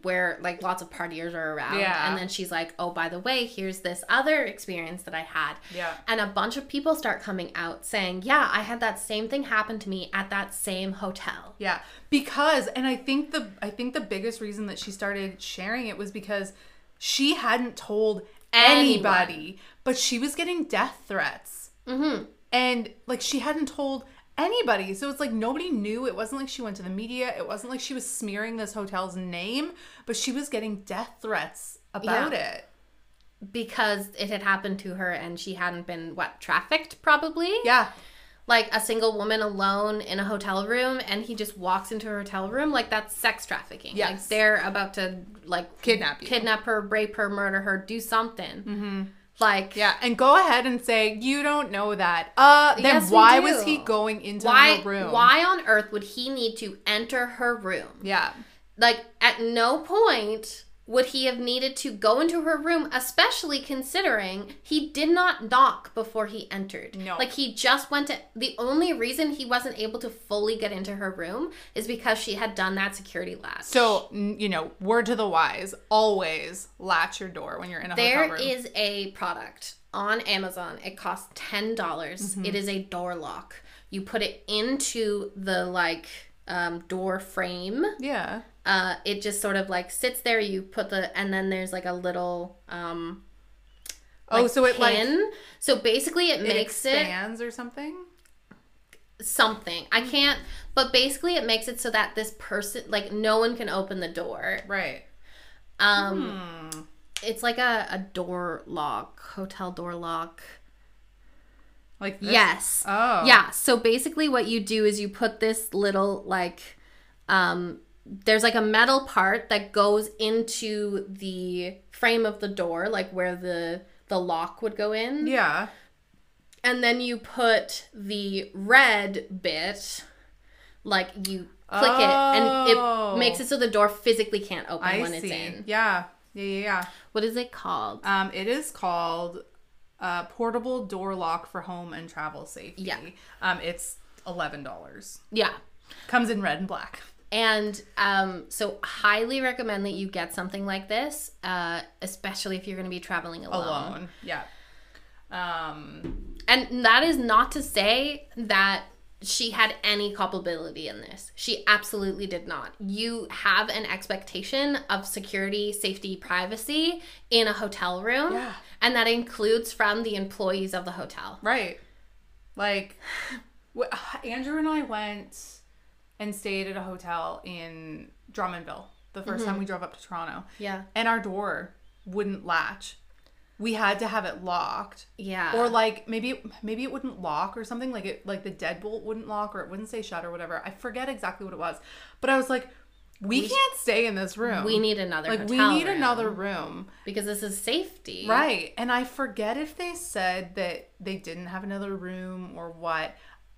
where like lots of partiers are around Yeah. and then she's like oh by the way here's this other experience that i had Yeah. and a bunch of people start coming out saying yeah i had that same thing happen to me at that same hotel Yeah, because and I think the I think the biggest reason that she started sharing it was because she hadn't told Anyone. anybody, but she was getting death threats. mm-hmm And like she hadn't told anybody. So it's like nobody knew. It wasn't like she went to the media. It wasn't like she was smearing this hotel's name, but she was getting death threats about Yeah. it. because it had happened to her and she hadn't been what trafficked probably Yeah. like a single woman alone in a hotel room and he just walks into her hotel room like that's sex trafficking like they're about to like Kidnap you. kidnap her rape her murder her do something mm-hmm. Like Yeah, and go ahead and say you don't know that. Uh, then Yes, why was he going into why her room? why on earth would he need to enter her room Yeah, like at no point would he have needed to go into her room especially considering he did not knock before he entered No. like he just went to the only reason he wasn't able to fully get into her room is because she had done that security latch So, you know, word to the wise, always latch your door when you're in a there hotel room. is a product on amazon it costs $10 Mm-hmm. It is a door lock you put it into the like um, door frame yeah. Uh, it just sort of like sits there. You put the and then there's like a little um, Oh, like, so it like so basically it, it makes it expands or something? something. I can't, but basically it makes it so that this person like no one can open the door. Right. Um, Hmm. it's like a a door lock, hotel door lock. Like this? Yes. Oh. Yeah. So basically, what you do is you put this little like, um, there's like a metal part that goes into the frame of the door, like where the the lock would go in, Yeah. and then you put the red bit, like you click it, and Oh. it makes it so the door physically can't open I when see. it's in. Yeah. Yeah, yeah, yeah. What is it called? Um, it is called uh, portable door lock for home and travel safety. Yeah. Um, it's eleven dollars. Yeah. Comes in red and black. And um, so, highly recommend that you get something like this, uh, especially if you're going to be traveling alone. Alone. Yeah. Um. And that is not to say that she had any culpability in this. She absolutely did not. You have an expectation of security, safety, privacy in a hotel room, Yeah. and that includes from the employees of the hotel. Right. Like, Andrew and I went and stayed at a hotel in Drummondville the 1st time mm-hmm. we drove up to Toronto, Yeah. and our door wouldn't latch. We had to have it locked, Yeah. or like maybe maybe it wouldn't lock or something. Like it like the deadbolt wouldn't lock or it wouldn't say shut or whatever. I forget exactly what it was, but I was like, we, can't stay in this room. we need another like we need room another room. because this is safety. Right. And I forget if they said that they didn't have another room or what.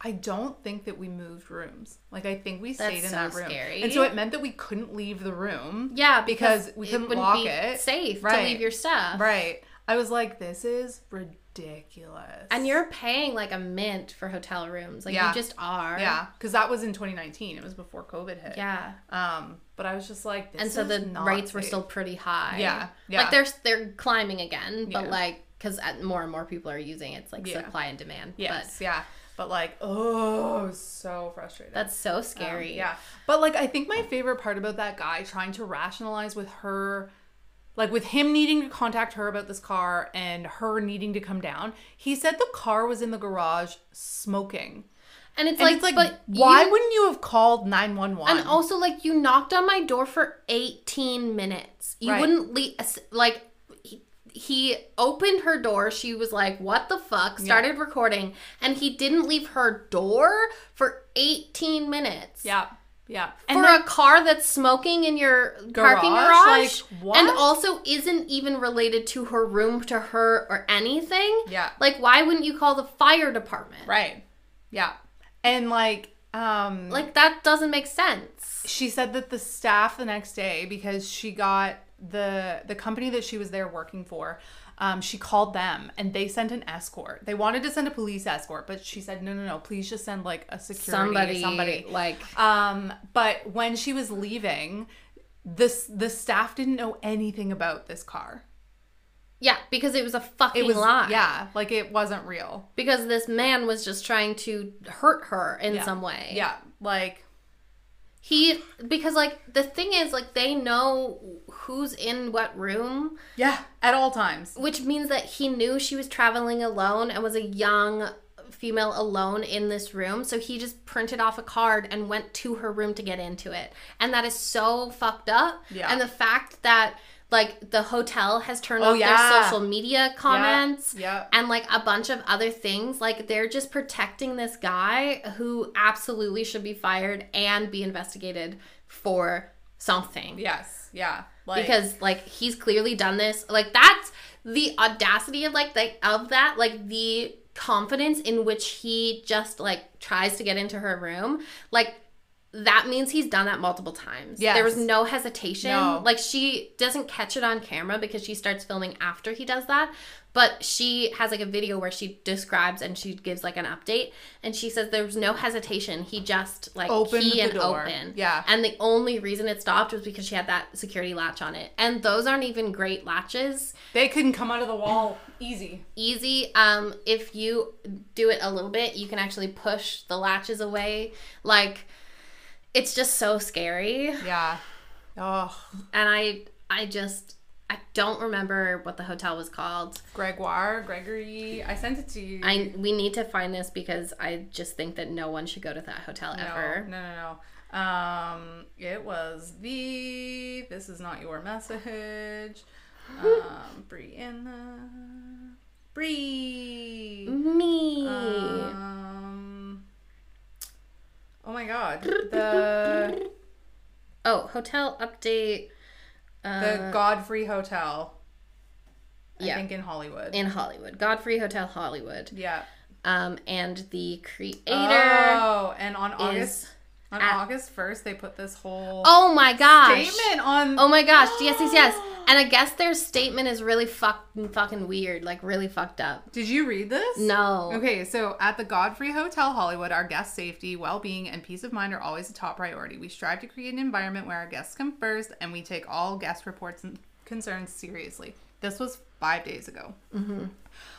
I don't think that we moved rooms. Like I think we stayed That's in so that room, scary. and so it meant that we couldn't leave the room. Yeah, because because, we couldn't wouldn't lock be it. safe to Right. leave your stuff. Right. I was like, this is ridiculous. And you're paying like a mint for hotel rooms. Like Yeah. you just are. yeah, because that was in 2019. It was before COVID hit. Yeah. Um, but I was just like, this And so the rates were still pretty high. Yeah, yeah. Like they're they're climbing again, but Yeah. like because more and more people are using it, it's like Yeah. supply and demand. Yes, yeah. But like, oh, so frustrated. That's so Um, scary. yeah. But like I think my favorite part about that guy trying to rationalize with her like with him needing to contact her about this car and her needing to come down, he said the car was in the garage smoking. And it's And like, it's like but why you- wouldn't you have called 911? And also, like, you knocked on my door for 18 minutes. You Right. wouldn't leave, like, he, opened her door. She was like, what the fuck? Started recording. And he didn't leave her door for 18 minutes. yeah. Yeah. For then- a car that's smoking in your parking Garage? garage. Like? And also isn't even related to her room, to her, or anything. Yeah. Like, why wouldn't you call the fire department? Right. Yeah. And like um Like, that doesn't make sense. she said that the staff the next day because she got the the company that she was there working for um, she called them and they sent an escort they wanted to send a police escort but she said no no no please just send like a security Somebody, somebody like, um but when she was leaving this the staff didn't know anything about this car yeah, because it was a fucking it was lie. yeah like it wasn't real because this man was just trying to hurt her in Yeah. some way. yeah like He because like the thing is like they know who's in what room, yeah at all times which means that he knew she was traveling alone and was a young female alone in this room. So he just printed off a card and went to her room to get into it. And that is so fucked up. Yeah. And the fact that like the hotel has turned Oh, off yeah. their social media comments yeah and like a bunch of other things like they're just protecting this guy who absolutely should be fired and be investigated for something yes yeah like because like he's clearly done this like that's the audacity of like the, of that like the confidence in which he just like tries to get into her room like that means he's done that multiple times. Yeah. There was no hesitation. No. Like she doesn't catch it on camera because she starts filming after he does that. But she has like a video where she describes and she gives like an update and she says there was no hesitation. He just like Opened key the and door. open. Yeah. And the only reason it stopped was because she had that security latch on it. And those aren't even great latches. They couldn't come out of the wall easy. Easy. Um, if you do it a little bit, you can actually push the latches away. Like it's just so scary. Yeah. Oh, And I I just I don't remember what the hotel was called. Gregoire, Gregory. I sent it to you. I we need to find this because I just think that no one should go to that hotel no, ever. no, no, no. Um, it was the. This is not your message. Um, Brianna. Bree. Me. Um. Oh my God. The oh, hotel update. Uh, the Godfrey Hotel. I yeah. think in Hollywood. in Hollywood, Godfrey Hotel Hollywood. yeah. Um, and the creator. Oh, and on August on at- August first, they put this whole Oh my gosh. statement on. Oh my gosh. Yes, yes, yes. And I guess their statement is really fucking fucking weird, like really fucked up. Did you read this? No. Okay, so at the Godfrey Hotel Hollywood, our guest safety, well being, and peace of mind are always a top priority. We strive to create an environment where our guests come first and we take all guest reports and concerns seriously. This was five days ago. Mm-hmm.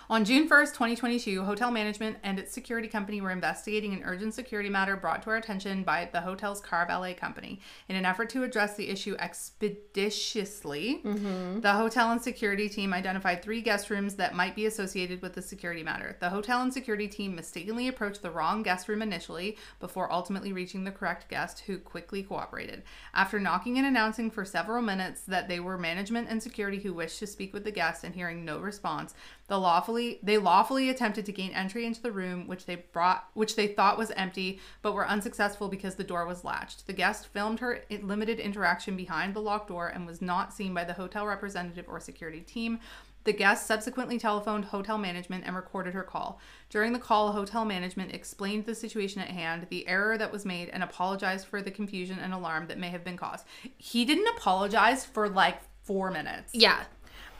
On June 1st, 2022, hotel management and its security company were investigating an urgent security matter brought to our attention by the hotel's car valet company. In an effort to address the issue expeditiously, mm-hmm. the hotel and security team identified three guest rooms that might be associated with the security matter. The hotel and security team mistakenly approached the wrong guest room initially before ultimately reaching the correct guest, who quickly cooperated. After knocking and announcing for several minutes that they were management and security who wished to speak with the guest and hearing no response, the lawfully they lawfully attempted to gain entry into the room which they brought which they thought was empty but were unsuccessful because the door was latched. The guest filmed her limited interaction behind the locked door and was not seen by the hotel representative or security team. The guest subsequently telephoned hotel management and recorded her call. During the call, hotel management explained the situation at hand, the error that was made, and apologized for the confusion and alarm that may have been caused. He didn't apologize for like four minutes. Yeah.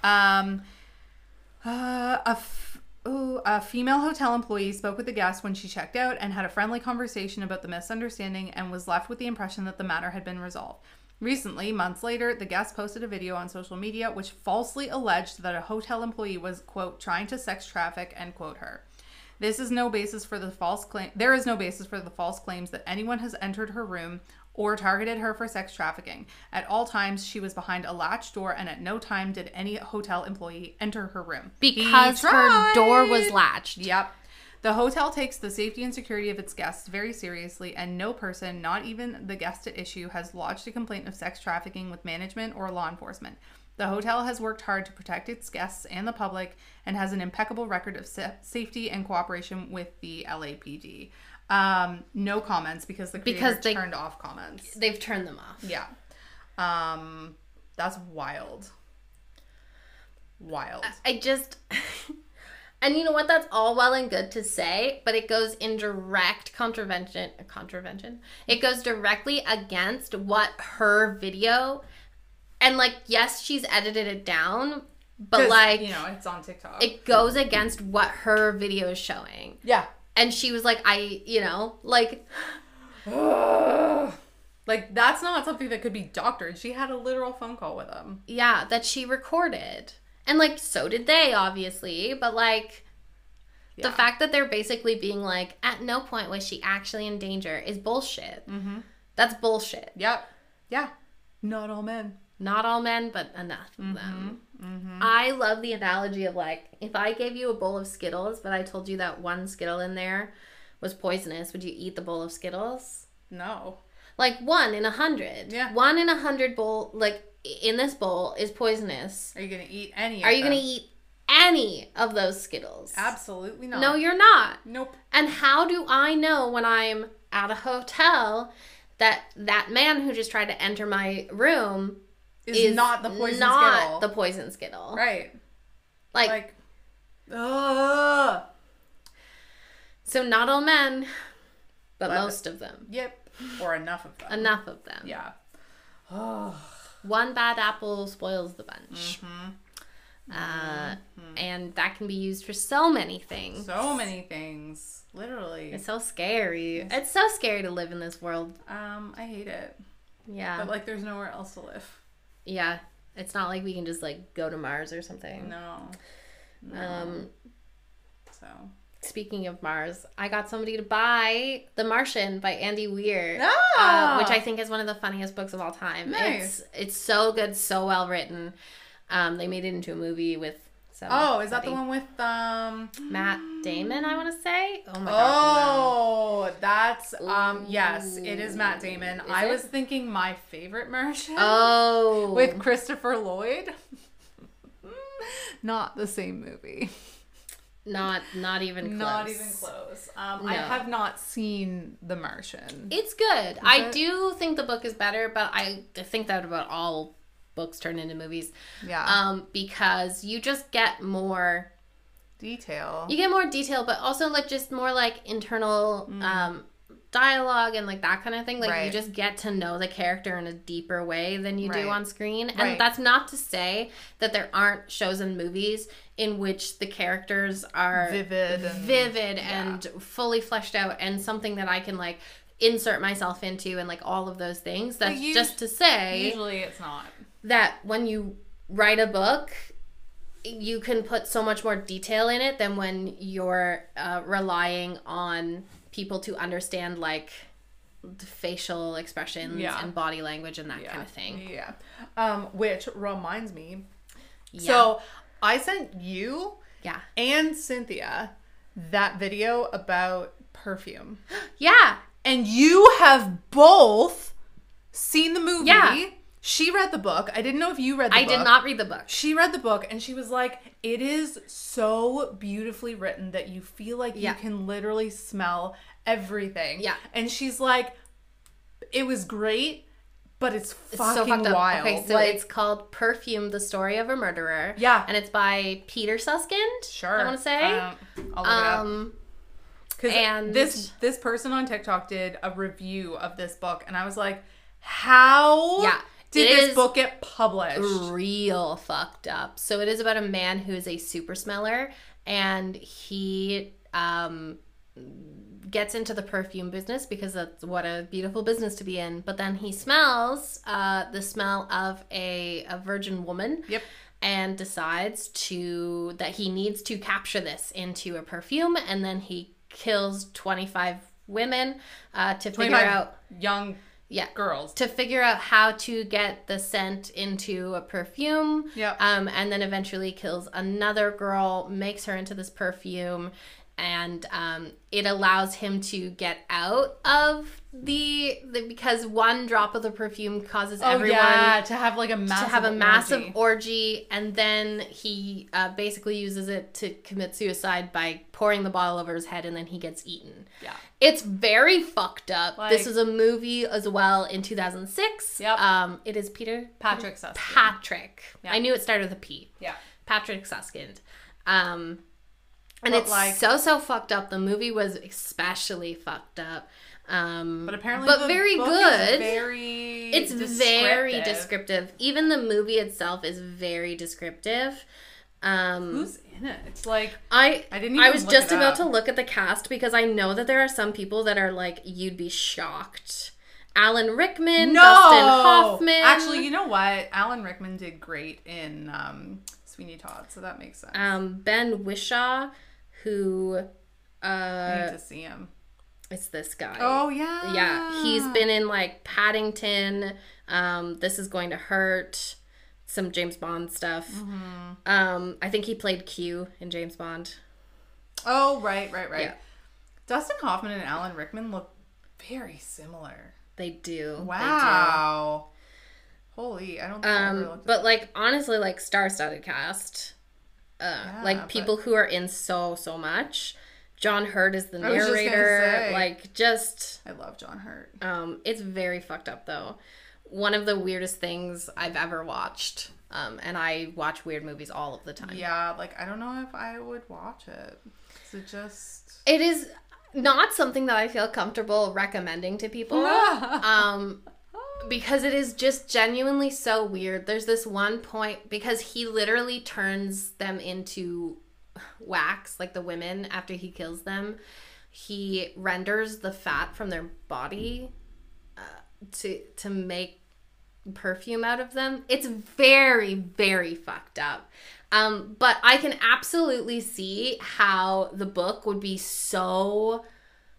Um, uh, a, f- ooh, a female hotel employee spoke with the guest when she checked out and had a friendly conversation about the misunderstanding and was left with the impression that the matter had been resolved. Recently, months later, the guest posted a video on social media which falsely alleged that a hotel employee was, quote, trying to sex traffic, end quote, her. This is no basis for the false claim. There is no basis for the false claims that anyone has entered her room or targeted her for sex trafficking. At all times, she was behind a latch door, and at no time did any hotel employee enter her room Because her door was latched. Yep. The hotel takes the safety and security of its guests very seriously, and no person, not even the guest at issue, has lodged a complaint of sex trafficking with management or law enforcement. The hotel has worked hard to protect its guests and the public and has an impeccable record of sa- safety and cooperation with the LAPD. Um, no comments because the creator Because they- turned off comments. They've turned them off. Yeah. Um, that's wild. Wild. I just. And you know what? That's all well and good to say, but it goes in direct contravention. Contravention. It goes directly against what her video, and like, yes, she's edited it down, but like, you know, it's on TikTok. it goes against what her video is showing. yeah. And she was like, I, you know, like, Like that's not something that could be doctored. She had a literal phone call with him. yeah, that she recorded. And like, so did they, obviously, but like, Yeah. the fact that they're basically being like, at no point was she actually in danger is bullshit. Mm-hmm. That's bullshit. Yep. Yeah. Not all men. Not all men, but enough of mm-hmm. them. Mm-hmm. I love the analogy of like, if I gave you a bowl of Skittles, but I told you that one Skittle in there was poisonous, would you eat the bowl of Skittles? No. Like one in a hundred. Yeah. One in a hundred bowl, like in this bowl, is poisonous. Are you gonna eat any? Are you going to eat any of those Skittles? Absolutely not. No, you're not. Nope. And how do I know when I'm at a hotel that that man who just tried to enter my room Is, not the poison not skittle. the poison skittle? right. Like, Like. Ugh. so not all men, but But- most of them. Yep. Or enough of them. Enough of them. Yeah. Oh. One bad apple spoils the bunch. Mm-hmm. Uh, and that can be used for so many things. So many things. Literally. It's so scary. It's so scary to live in this world. Um, I hate it. Yeah. But like, there's nowhere else to live. Yeah. It's not like we can just like go to Mars or something. No. Um, So. Speaking of Mars, I got somebody to buy The Martian by Andy Weir, Ah! uh, which I think is one of the funniest books of all time. Nice. It's it's so good, so well written. Um, they made it into a movie with some Oh, is that the one with um? Matt Damon? I want to say. Oh my gosh. Oh, that's um. Yes, it is Matt Damon. Is I it? was thinking my favorite Martian Oh, with Christopher Lloyd. Not the same movie. not not even close. Not even close. Um, I have not seen The Martian. It's good. I it? do think the book is better, but I think that about all books turned into movies. Yeah. Um, because you just get more Detail. you get more detail but also like just more like internal um dialogue and like that kind of thing like you Mm. Just get to know the character in a deeper way than you Right. do on screen and Right. that's not to say that there aren't shows and movies in which the characters are Vivid and- vivid and fully fleshed out and something that i can like insert myself into and like all of those things that's us- just to say Usually it's not. That when you write a book you can put so much more detail in it than when you're uh, relying on people to understand like facial expressions Yeah. and body language and that kind of thing Yeah. Um, which reminds me. yeah So I sent you yeah and Cynthia that video about perfume. yeah And you have both seen the movie. Yeah. She read the book. I didn't know if you read the book. i book. did not read the book She read the book and she was like, it is so beautifully written that you feel like Yeah. you can literally smell everything. Yeah. And she's like, it was great, but it's It's fucking so fucked up. wild. Okay, so like, it's called Perfume: The Story of a Murderer. Yeah. and it's by Peter Suskind. sure. I want to say. Um, I'll look it up. Um, Because And- this this person on TikTok did a review of this book, and I was like, "How Yeah, did it this book get published?" real fucked up. So it is about a man who is a super smeller and he um gets into the perfume business because that's what a beautiful business to be in. But then he smells uh the smell of a, a virgin woman. Yep. And decides to that he needs to capture this into a perfume and then he kills 25 women uh, to figure out young yeah girls. to figure out how to get the scent into a perfume. Yep. Um, and then eventually kills another girl, makes her into this perfume, and um, it allows him to get out of the, the because one drop of the perfume causes Oh everyone yeah, to have like a massive to have a massive orgy. orgy, and then he uh, basically uses it to commit suicide by pouring the bottle over his head, and then he gets eaten. Yeah. It's very fucked up. Like- this is a movie as well in 2006. Yep. Um, it is Peter Patrick Suskind. Patrick. Yeah. I knew it started with a P. yeah. Patrick Suskind. Um, and But, it's like- so so fucked up. The movie was especially fucked up. Um, But apparently, but very good. Very. it's very descriptive. descriptive. Even the movie itself is very descriptive. Um, Who's in it? It's like I I didn't even I was just about up. to look at the cast because I know that there are some people that are like you'd be shocked. Alan Rickman, no. Dustin Hoffman. Actually, you know what? Alan Rickman did great in um, Sweeney Todd, so that makes sense. um, Ben Whishaw, who I uh, need to see him. it's this guy. Oh yeah. yeah, he's been in like Paddington. Um, this is going to hurt. Some James Bond stuff. Mm-hmm. Um, I think he played Q in James Bond. Oh right, right, right. Yeah. Dustin Hoffman and Alan Rickman look very similar. They do. They do. Wow. Holy, I don't think I ever Um, but like honestly, like star-studded cast, uh, Yeah, like but- people who are in so so much. John Hurt is the just narrator. say. Like just, I love John Hurt. um, it's very fucked up though. One of the weirdest things I've ever watched. Um, and I watch weird movies all of the time. Yeah, like I don't know if I would watch it. Is it just It is not something that I feel comfortable recommending to people. um because it is just genuinely so weird. There's this one point because he literally turns them into wax, like the women after he kills them. He renders the fat from their body uh, to to make perfume out of them. It's very very fucked up. Um, but I can absolutely see how the book would be so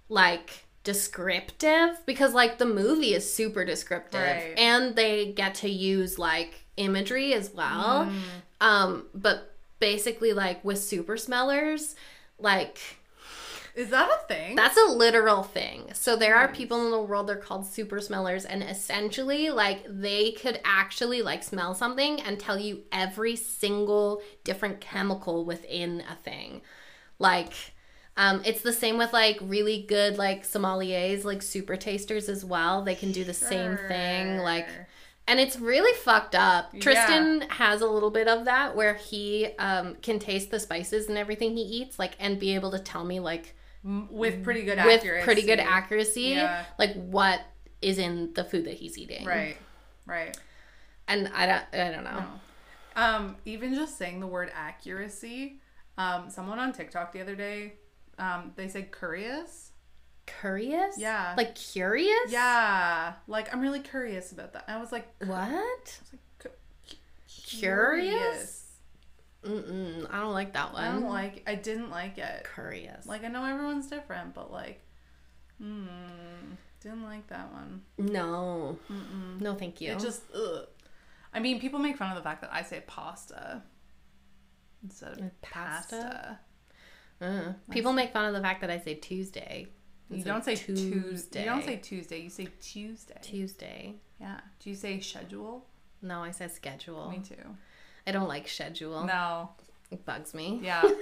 like descriptive because like the movie is super descriptive Right. and they get to use like imagery as well. Um, but basically like with super smellers, like Is that a thing? that's a literal thing. So there are people in the world they're called super smellers and essentially like they could actually like smell something and tell you every single different chemical within a thing. Like um, it's the same with like really good like sommeliers, like super tasters as well. They can do the same thing. Like and it's really fucked up. Yeah. Tristan has a little bit of that where he um, can taste the spices and everything he eats, like, and be able to tell me, like, with pretty good with accuracy. pretty good accuracy, Yeah. like what is in the food that he's eating. Right. Right. And I don't, I don't know. Um, even just saying the word accuracy, um, someone on TikTok the other day, um, they said curious. Curious? Yeah. Like curious? Yeah, like I'm really curious about that. I was like, I What? was like cu- cu- Curious? Mm-mm, I don't like that one. I don't like. I didn't like it. curious. Like I know everyone's different, but like, mm, didn't like that one. no. No, thank you. It just, ugh. I mean, people make fun of the fact that I say pasta instead of pasta? pasta. Uh, people make fun of the fact that I say Tuesday. You don't say Tuesday. Tuesday. You don't say Tuesday. You say Tuesday. Tuesday. Yeah. Do you say schedule? No, I said schedule. Me too. I don't like schedule. No. It bugs me. Yeah.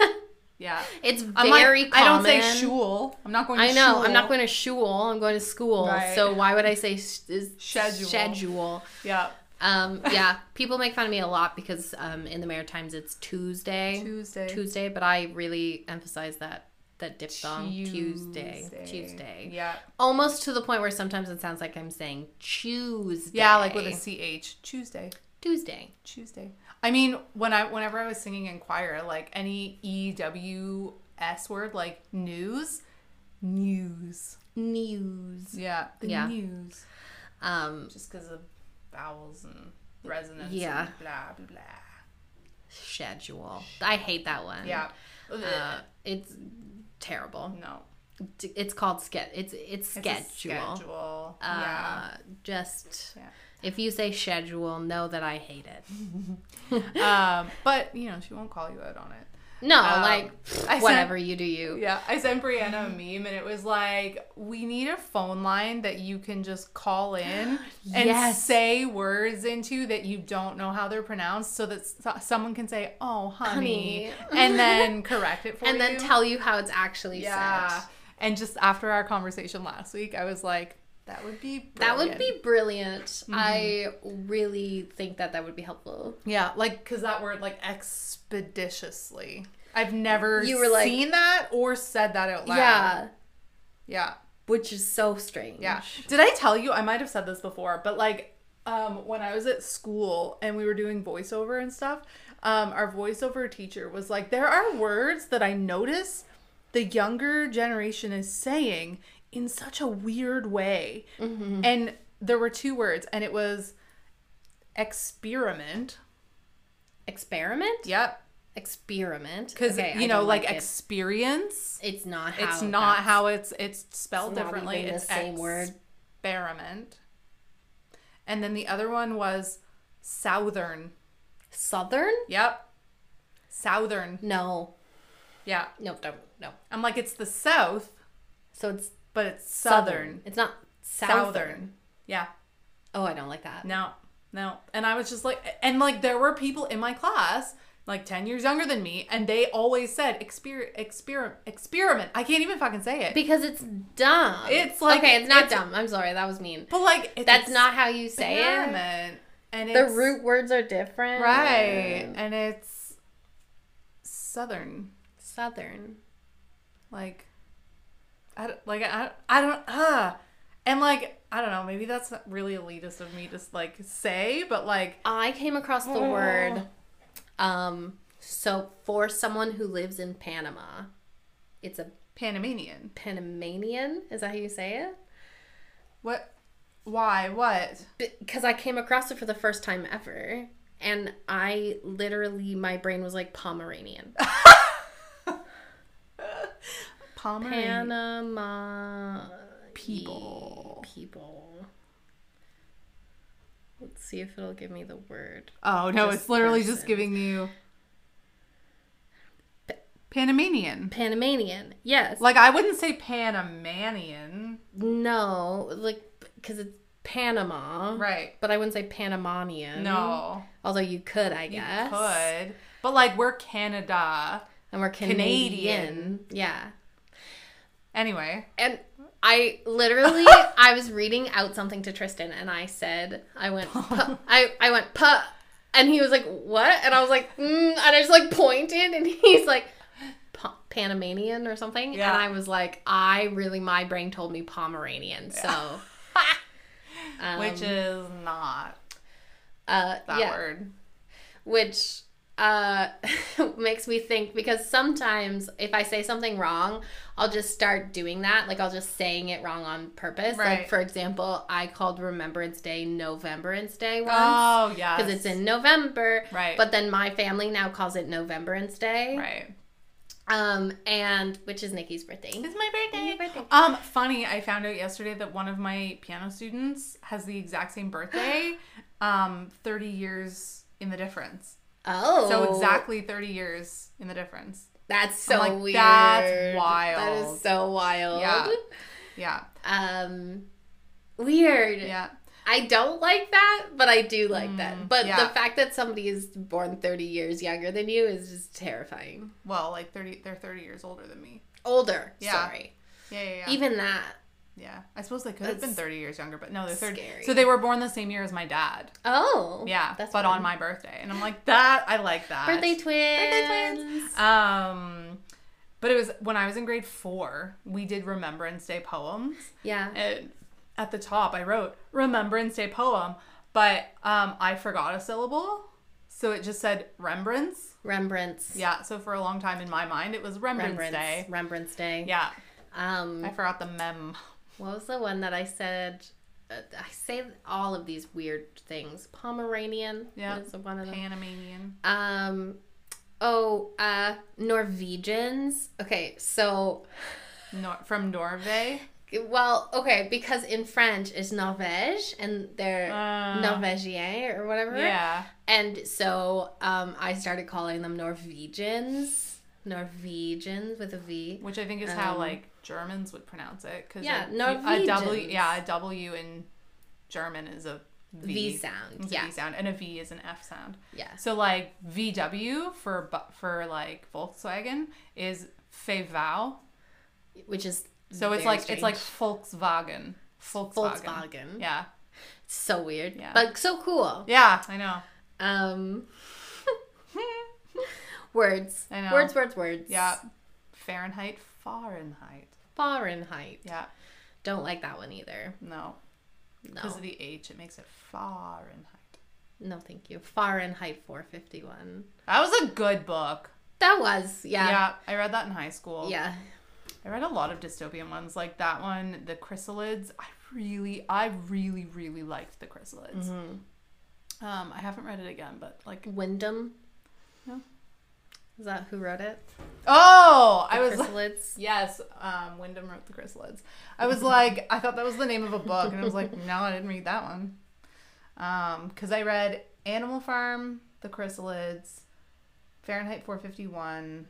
Yeah. It's I'm like, very I don't say shul. I'm not going to I know. I'm not going to shul. I'm going to school. Right. So why would I say sh- Schedule. Schedule. Yeah. Um, yeah, people make fun of me a lot because um, in the Maritimes it's Tuesday. Tuesday. Tuesday, but I really emphasize that that diphthong Tuesday. Tuesday. Tuesday. Yeah. Almost to the point where sometimes it sounds like I'm saying Tuesday. Yeah, like with a ch. Tuesday. Tuesday. Tuesday. I mean, when I whenever I was singing in choir, like any E W S word, like news, news. News. Yeah, the Yeah. news. Um, Just because of vowels and resonance. Yeah. And blah blah blah. schedule. I hate that one. Yeah. Uh, it's terrible. no. It's called ske- It's it's It's schedule. schedule. Uh, yeah. Just Yeah. if you say schedule, know that I hate it. um, but you know, she won't call you out on it. No, Um, like I whatever you do, you. Yeah, I sent Brianna a meme and it was like, we need a phone line that you can just call in and Yes. say words into that you don't know how they're pronounced so that someone can say, oh, honey, Honey. and then correct it for and you. And then tell you how it's actually Yeah. said. And just after our conversation last week, I was like, that would be That would be brilliant. Mm-hmm. I really think that that would be helpful. Yeah, like because that word like expeditiously. I've never You were like- seen that or said that out loud. Yeah, Yeah. which is so strange. Yeah. Did I tell you? I might have said this before, but like um, when I was at school and we were doing voiceover and stuff, um, our voiceover teacher was like, there are words that I notice the younger generation is saying in such a weird way. Mm-hmm. And there were two words, and it was experiment. Experiment. Yep. Experiment. Because, Okay, you know, like, it. experience. it's not how. It's not how it's it's spelled It's not differently. it's same word. Experiment. And then the other one was southern. Southern. Yep. Southern. No. Yeah. No. Don't. No. I'm like it's the south, So it's but it's southern. It's not southern. Southern. Yeah. Oh, I don't like that. No. No. And I was just like and like there were people in my class like 10 years younger than me and they always said exper experiment experiment. I can't even fucking say it. Because it's dumb. It's like- okay, it's not it's- dumb. I'm sorry, that was mean. But like it's That's not how you say it. experiment. And The root words are different. Right. And it's southern. Southern. Like I don't, like I, I don't uh and like I don't know, maybe that's not really elitist of me to like say, but like I came across the Oh. word. Um. So for someone who lives in Panama, it's a Panamanian. Panamanian. Is that how you say it? What why? What? Because I came across it for the first time ever, and I literally my brain was like Pomeranian. Pomeranian. Panama People. People. Let's see if it'll give me the word. Oh no, Just it's literally just giving you Panamanian. Panamanian. Yes. Like I wouldn't say Panamanian. no, like because it's Panama. Right. But I wouldn't say Panamanian. No. Although you could, I You guess. could. But like we're Canada. And we're Canadian. Canadian. Yeah. Anyway. And I literally, I was reading out something to Tristan, and I said, I went, puh. I, I went, puh. And he was like, what? And I was like, mm, and I just like pointed, and he's like, Panamanian or something. Yeah. And I was like, I really, my brain told me Pomeranian. So, um, Which is not uh, that yeah. word. which uh makes me think because sometimes if I say something wrong, I'll just start doing that. Like I'll just saying it wrong on purpose. Like Right. for example, I called Remembrance Day Novembrance Day once Oh yeah. because it's in November. Right. But then my family now calls it Novembrance Day. Right. Um and which is Nikki's birthday. It's my birthday. Birthday. Um, funny, I found out yesterday that one of my piano students has the exact same birthday. um, 30 years in the difference. Oh. So exactly 30 years in the difference. That's so like, weird. that's wild. is so wild. Yeah. Yeah. Um weird. Yeah. I don't like that, but I do like that. But yeah. the fact that somebody is born 30 years younger than you is just terrifying. Well, like thirty, they're thirty years older than me. Older. Yeah. Sorry. Yeah, yeah, yeah. Even that. Yeah, I suppose they could have been thirty years younger, but no, they're thirty. scary. So they were born the same year as my dad. Oh. Yeah, That's but fun. on my birthday, and I'm like that. I like that. Birthday twins. Birthday twins. Um, but it was when I was in grade four. We did Remembrance Day poems, Yeah. and at the top I wrote Remembrance Day poem, but um, I forgot a syllable, so it just said Remembrance. Remembrance. Yeah, so for a long time in my mind, it was Remembrance, Remembrance Day. Remembrance Day. Yeah, Um, I forgot the mem. What was the one that I said? Uh, I say all of these weird things. Pomeranian. Yeah. is one of them. Panamanian. Um, oh, uh, Norwegians. Okay, so Nor- from Norway. well, okay, because in French it's Norvège and they're Uh, Norvégien or whatever. Yeah. And so um, I started calling them Norwegians. Norwegians with a V. Which I think is how Um, like Germans would pronounce it. Cause Yeah, a, a W. Norwegians. Yeah, a W in German is a V, V sound, It's yeah. V sound, and a V is an F sound. Yeah. So like VW for for like Volkswagen is Fevau. Which is So it's like it's like. Volkswagen. Volkswagen. Volkswagen. Yeah. so weird. Yeah. But so cool. Yeah, I know. Um words. I know. Words, words, words. Yeah. Fahrenheit, Fahrenheit. Fahrenheit. Yeah. Don't like that one either. No. No. Because of the H, it makes it Fahrenheit. No, thank you. Fahrenheit 451. That was a good book. That was, Yeah. yeah. I read that in high school. Yeah. I read a lot of dystopian ones, like that one, The Chrysalids. I really, I really, really liked The Chrysalids. Mm-hmm. Um, I haven't read it again, but like, Wyndham. Is that who wrote it? oh, I The was like, yes, um, Wyndham wrote The Chrysalids. I was like, I thought that was the name of a book, and I was like, no, I didn't read that one. Um, because I read Animal Farm, The Chrysalids, Fahrenheit 451.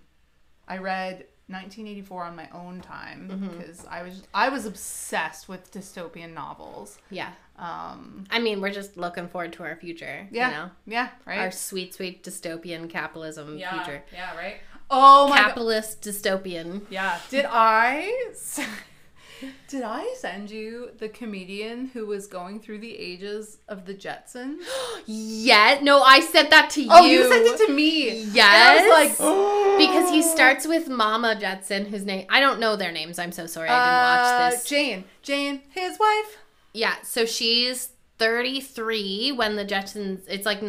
I read 1984 on my own time Mm-hmm. because I was I was obsessed with dystopian novels. Yeah. Um, I mean, we're just looking forward to our future. yeah, You know? yeah, right. Our sweet, sweet dystopian capitalism yeah, future. yeah, right. Oh my god. Capitalist dystopian. Yeah. Did I? did I send you the comedian who was going through the ages of the Jetsons? Yeah. No, I said that to you. Oh, you sent it to me. Yes. And I was like, because he starts with Mama Jetson, whose name I don't know their names. I'm so sorry. I Uh, didn't watch this. Jane, Jane, his wife. Yeah, so she's 33 when the Jetsons. It's like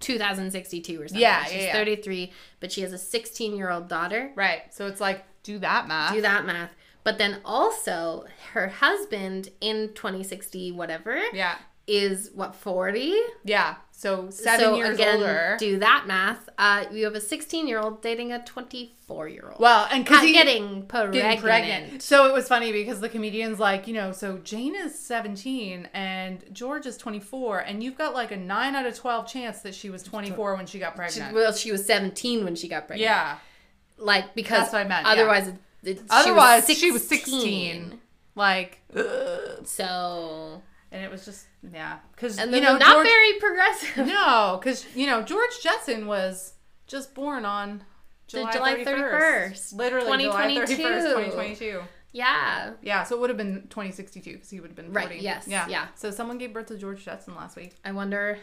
2062 or something. Yeah, she's yeah, yeah. 33, but she has a 16 year old daughter. Right. So it's like do that math. Do that math. But then also her husband in 2060 whatever Yeah. is what 40. Yeah. So seven so years again, older. do that math. Uh, you have a 16 year old dating a 24 year old. well, and because Not he getting pregnant. getting pregnant. So it was funny because the comedian's like, you know, so Jane is 17 and George is 24, and you've got like a 9 out of 12 chance that she was 24 when she got She, pregnant. well, she was 17 when she got pregnant. yeah. Like because That's what I meant, yeah. Otherwise, it, it, Otherwise, she was 16. she was 16. Like, ugh. So and it was just, yeah. Because, and you know, not George, very progressive. no, because, you know, George Jetson was just born on July, July 31st. 31st, Literally, July 31st, 2022. 2022. Yeah. Yeah, so it would have been 2062 because he would have been 40. Right, yes, Yeah. yeah. So someone gave birth to George Jetson last week. I wonder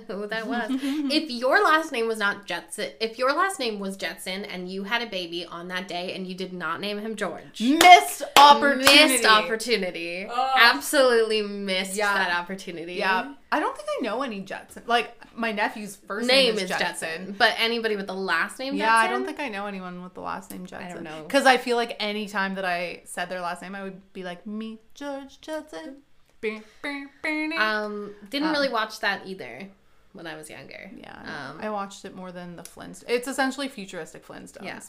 who that was. if your last name was not Jetson, if your last name was Jetson and you had a baby on that day and you did not name him George, Missed opportunity. missed opportunity. Ugh. Absolutely missed Yeah. that opportunity. Yeah. I don't think I know any Jetson. Like, my nephew's first Name, name, is Jetson. but anybody with the last name Yeah, Jetson? I don't think I know anyone with the last name Jetson. I don't know. Because I feel like any time that I said their last name, I would be like, me, George Jetson. Um, didn't Um, really watch that either when I was younger. yeah, Um, I watched it more than the Flintstones. It's essentially futuristic Flintstones. Yeah.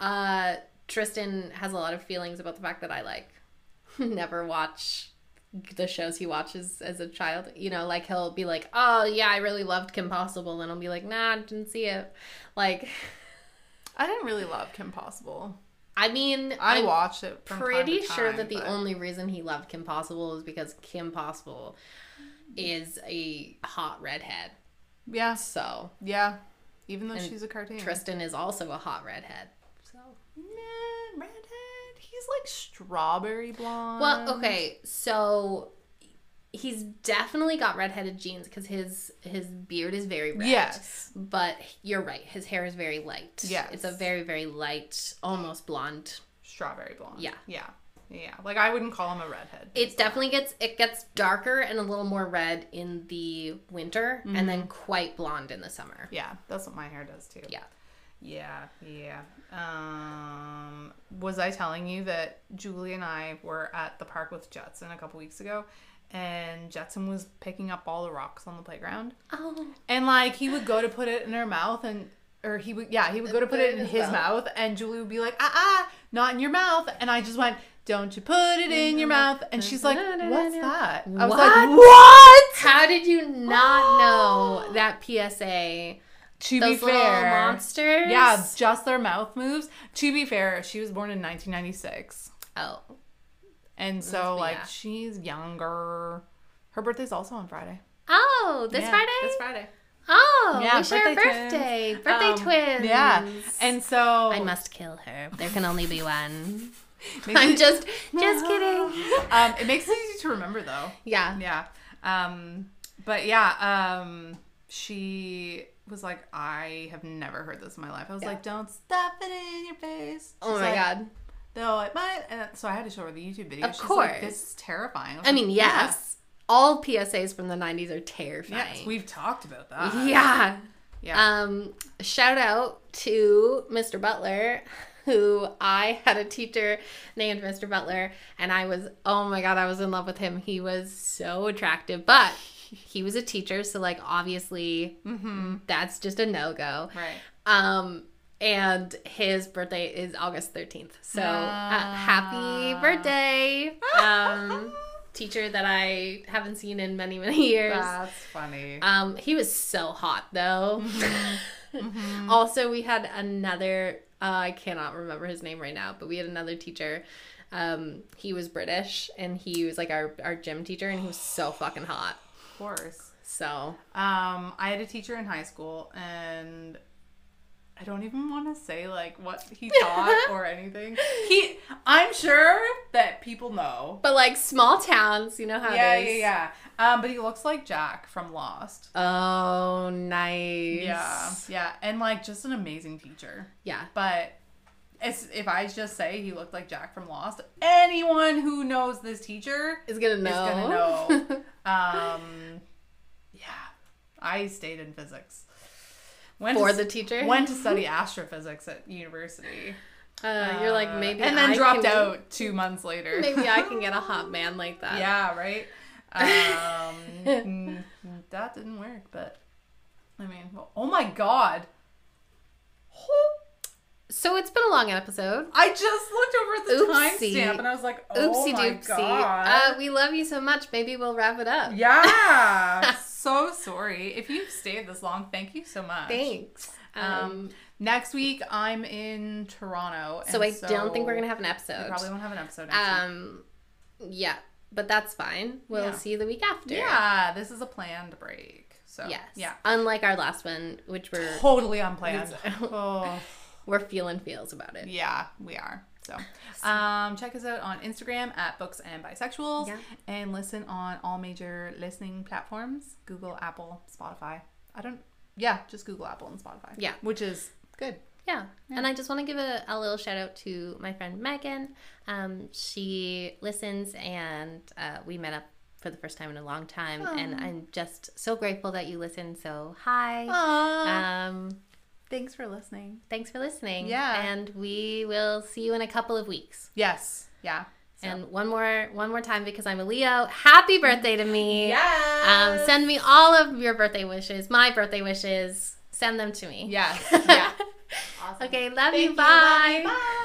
Uh, Tristan has a lot of feelings about the fact that I like never watch the shows he watches as a child. You know, like he'll be like, "Oh yeah, I really loved Kim Possible," and I'll be like, "Nah, I didn't see it." Like, I didn't really love Kim Possible. I mean, I I'm watched it time pretty to sure time, that the but- only reason he loved Kim Possible was because Kim Possible is a hot redhead. Yeah. So Yeah. Even though And she's a cartoon. Tristan is also a hot redhead. So Nah, redhead. He's like strawberry blonde. well, okay, so he's definitely got redheaded genes because his his beard is very red. Yes. But you're right, his hair is very light. Yeah, It's a very, very light, almost blonde. Strawberry blonde. Yeah. Yeah. Yeah. Like I wouldn't call him a redhead. It definitely gets it gets darker and a little more red in the winter and then quite blonde in the summer. yeah, that's what my hair does too. Yeah. Yeah, yeah. Um, was I telling you that Julie and I were at the park with Jetson a couple weeks ago, and Jetson was picking up all the rocks on the playground, Oh. and like he would go to put it in her mouth, and or he would yeah he would go to put it in his mouth, and Julie would be like ah ah not in your mouth, and I just went don't you put it in your mouth, and she's like what's that? I was like What? what? How did you not know that PSA? To Those be fair, monsters? Yeah, just their mouth moves. To be fair, she was born in 1996. Oh. And so, be- like, yeah. she's younger. Her birthday's also on Friday. Oh, this Yeah, Friday? This Friday. Oh, Yeah, we share a birthday twins. birthday. Birthday Um, twins. Yeah. And so. I must kill her. There can only be one. I'm it- just just kidding. Um, it makes it easy to remember, though. Yeah. Yeah. Um, but yeah, um, she was like, I have never heard this in my life. I was Yeah. like, don't stuff it in your face. Oh my like, god. Though it might. And so I had to show her the YouTube video. Of She's like, course. this is terrifying. I like, mean, yes. All PSAs from the 90s are terrifying. Yes, we've talked about that. yeah. Yeah. Um, shout out to Mr. Butler, who I had a teacher named Mr. Butler, and I was, oh my god, I was in love with him. He was so attractive, but he was a teacher, so like obviously that's just a no go. right. Um, and his birthday is August 13th. So uh, happy birthday, um, teacher that I haven't seen in many, many years. That's funny. Um, he was so hot though. Mm-hmm. Also, we had another. Uh, I cannot remember his name right now, but we had another teacher. Um, he was British, and he was like our our gym teacher, and he was so fucking hot. of course. So Um, I had a teacher in high school, and I don't even want to say like what he thought or anything. He, I'm sure that people know. but like small towns, you know how Yeah, it yeah, yeah. Um, but he looks like Jack from Lost. Oh, nice. Yeah, yeah, and like just an amazing teacher. Yeah. But it's, if I just say he looked like Jack from Lost, anyone who knows this teacher Is gonna know. is gonna know. um, yeah, I stayed in physics. Went For to, the teacher. went to study astrophysics at university, Uh, you're like Uh, maybe, and then I dropped out two months later. Maybe I can get a hot man like that. yeah, right. Um, mm, that didn't work, but I mean, well, oh my god. So it's been a long episode. I just looked over at the timestamp and I was like, oh Oopsie my doopsie. god. Uh, we love you so much. Maybe we'll wrap it up. yeah. so sorry. If you've stayed this long, thank you so much. Thanks. Um, Um, next week I'm in Toronto. so I don't think we're gonna have an We episode. probably won't have an episode next week. Um, yeah, but that's fine. We'll Yeah. see you the week after. Yeah, this is a planned break. So Yes. yeah, Unlike our last one, which we're totally unplanned. oh, we're feeling feels about it. yeah, we are. So, um, check us out on Instagram at Books and Bisexuals, Yeah. and listen on all major listening platforms: Google, Apple, Spotify. I don't. Yeah, just Google, Apple, and Spotify. Yeah. which is good. Yeah. And I just want to give a, a little shout out to my friend Megan. Um, she listens and uh, we met up for the first time in a long time. And I'm just so grateful that you listen. So, hi. Aww. Um, Thanks for listening. thanks for listening. Yeah. And we will see you in a couple of weeks. Yes. Yeah. So. And one more one more time because I'm a Leo. Happy birthday to me. yes. Um, send me all of your birthday wishes, my birthday wishes. Send them to me. Yes. Yeah. Okay, love you. you. Bye. Love you. Bye.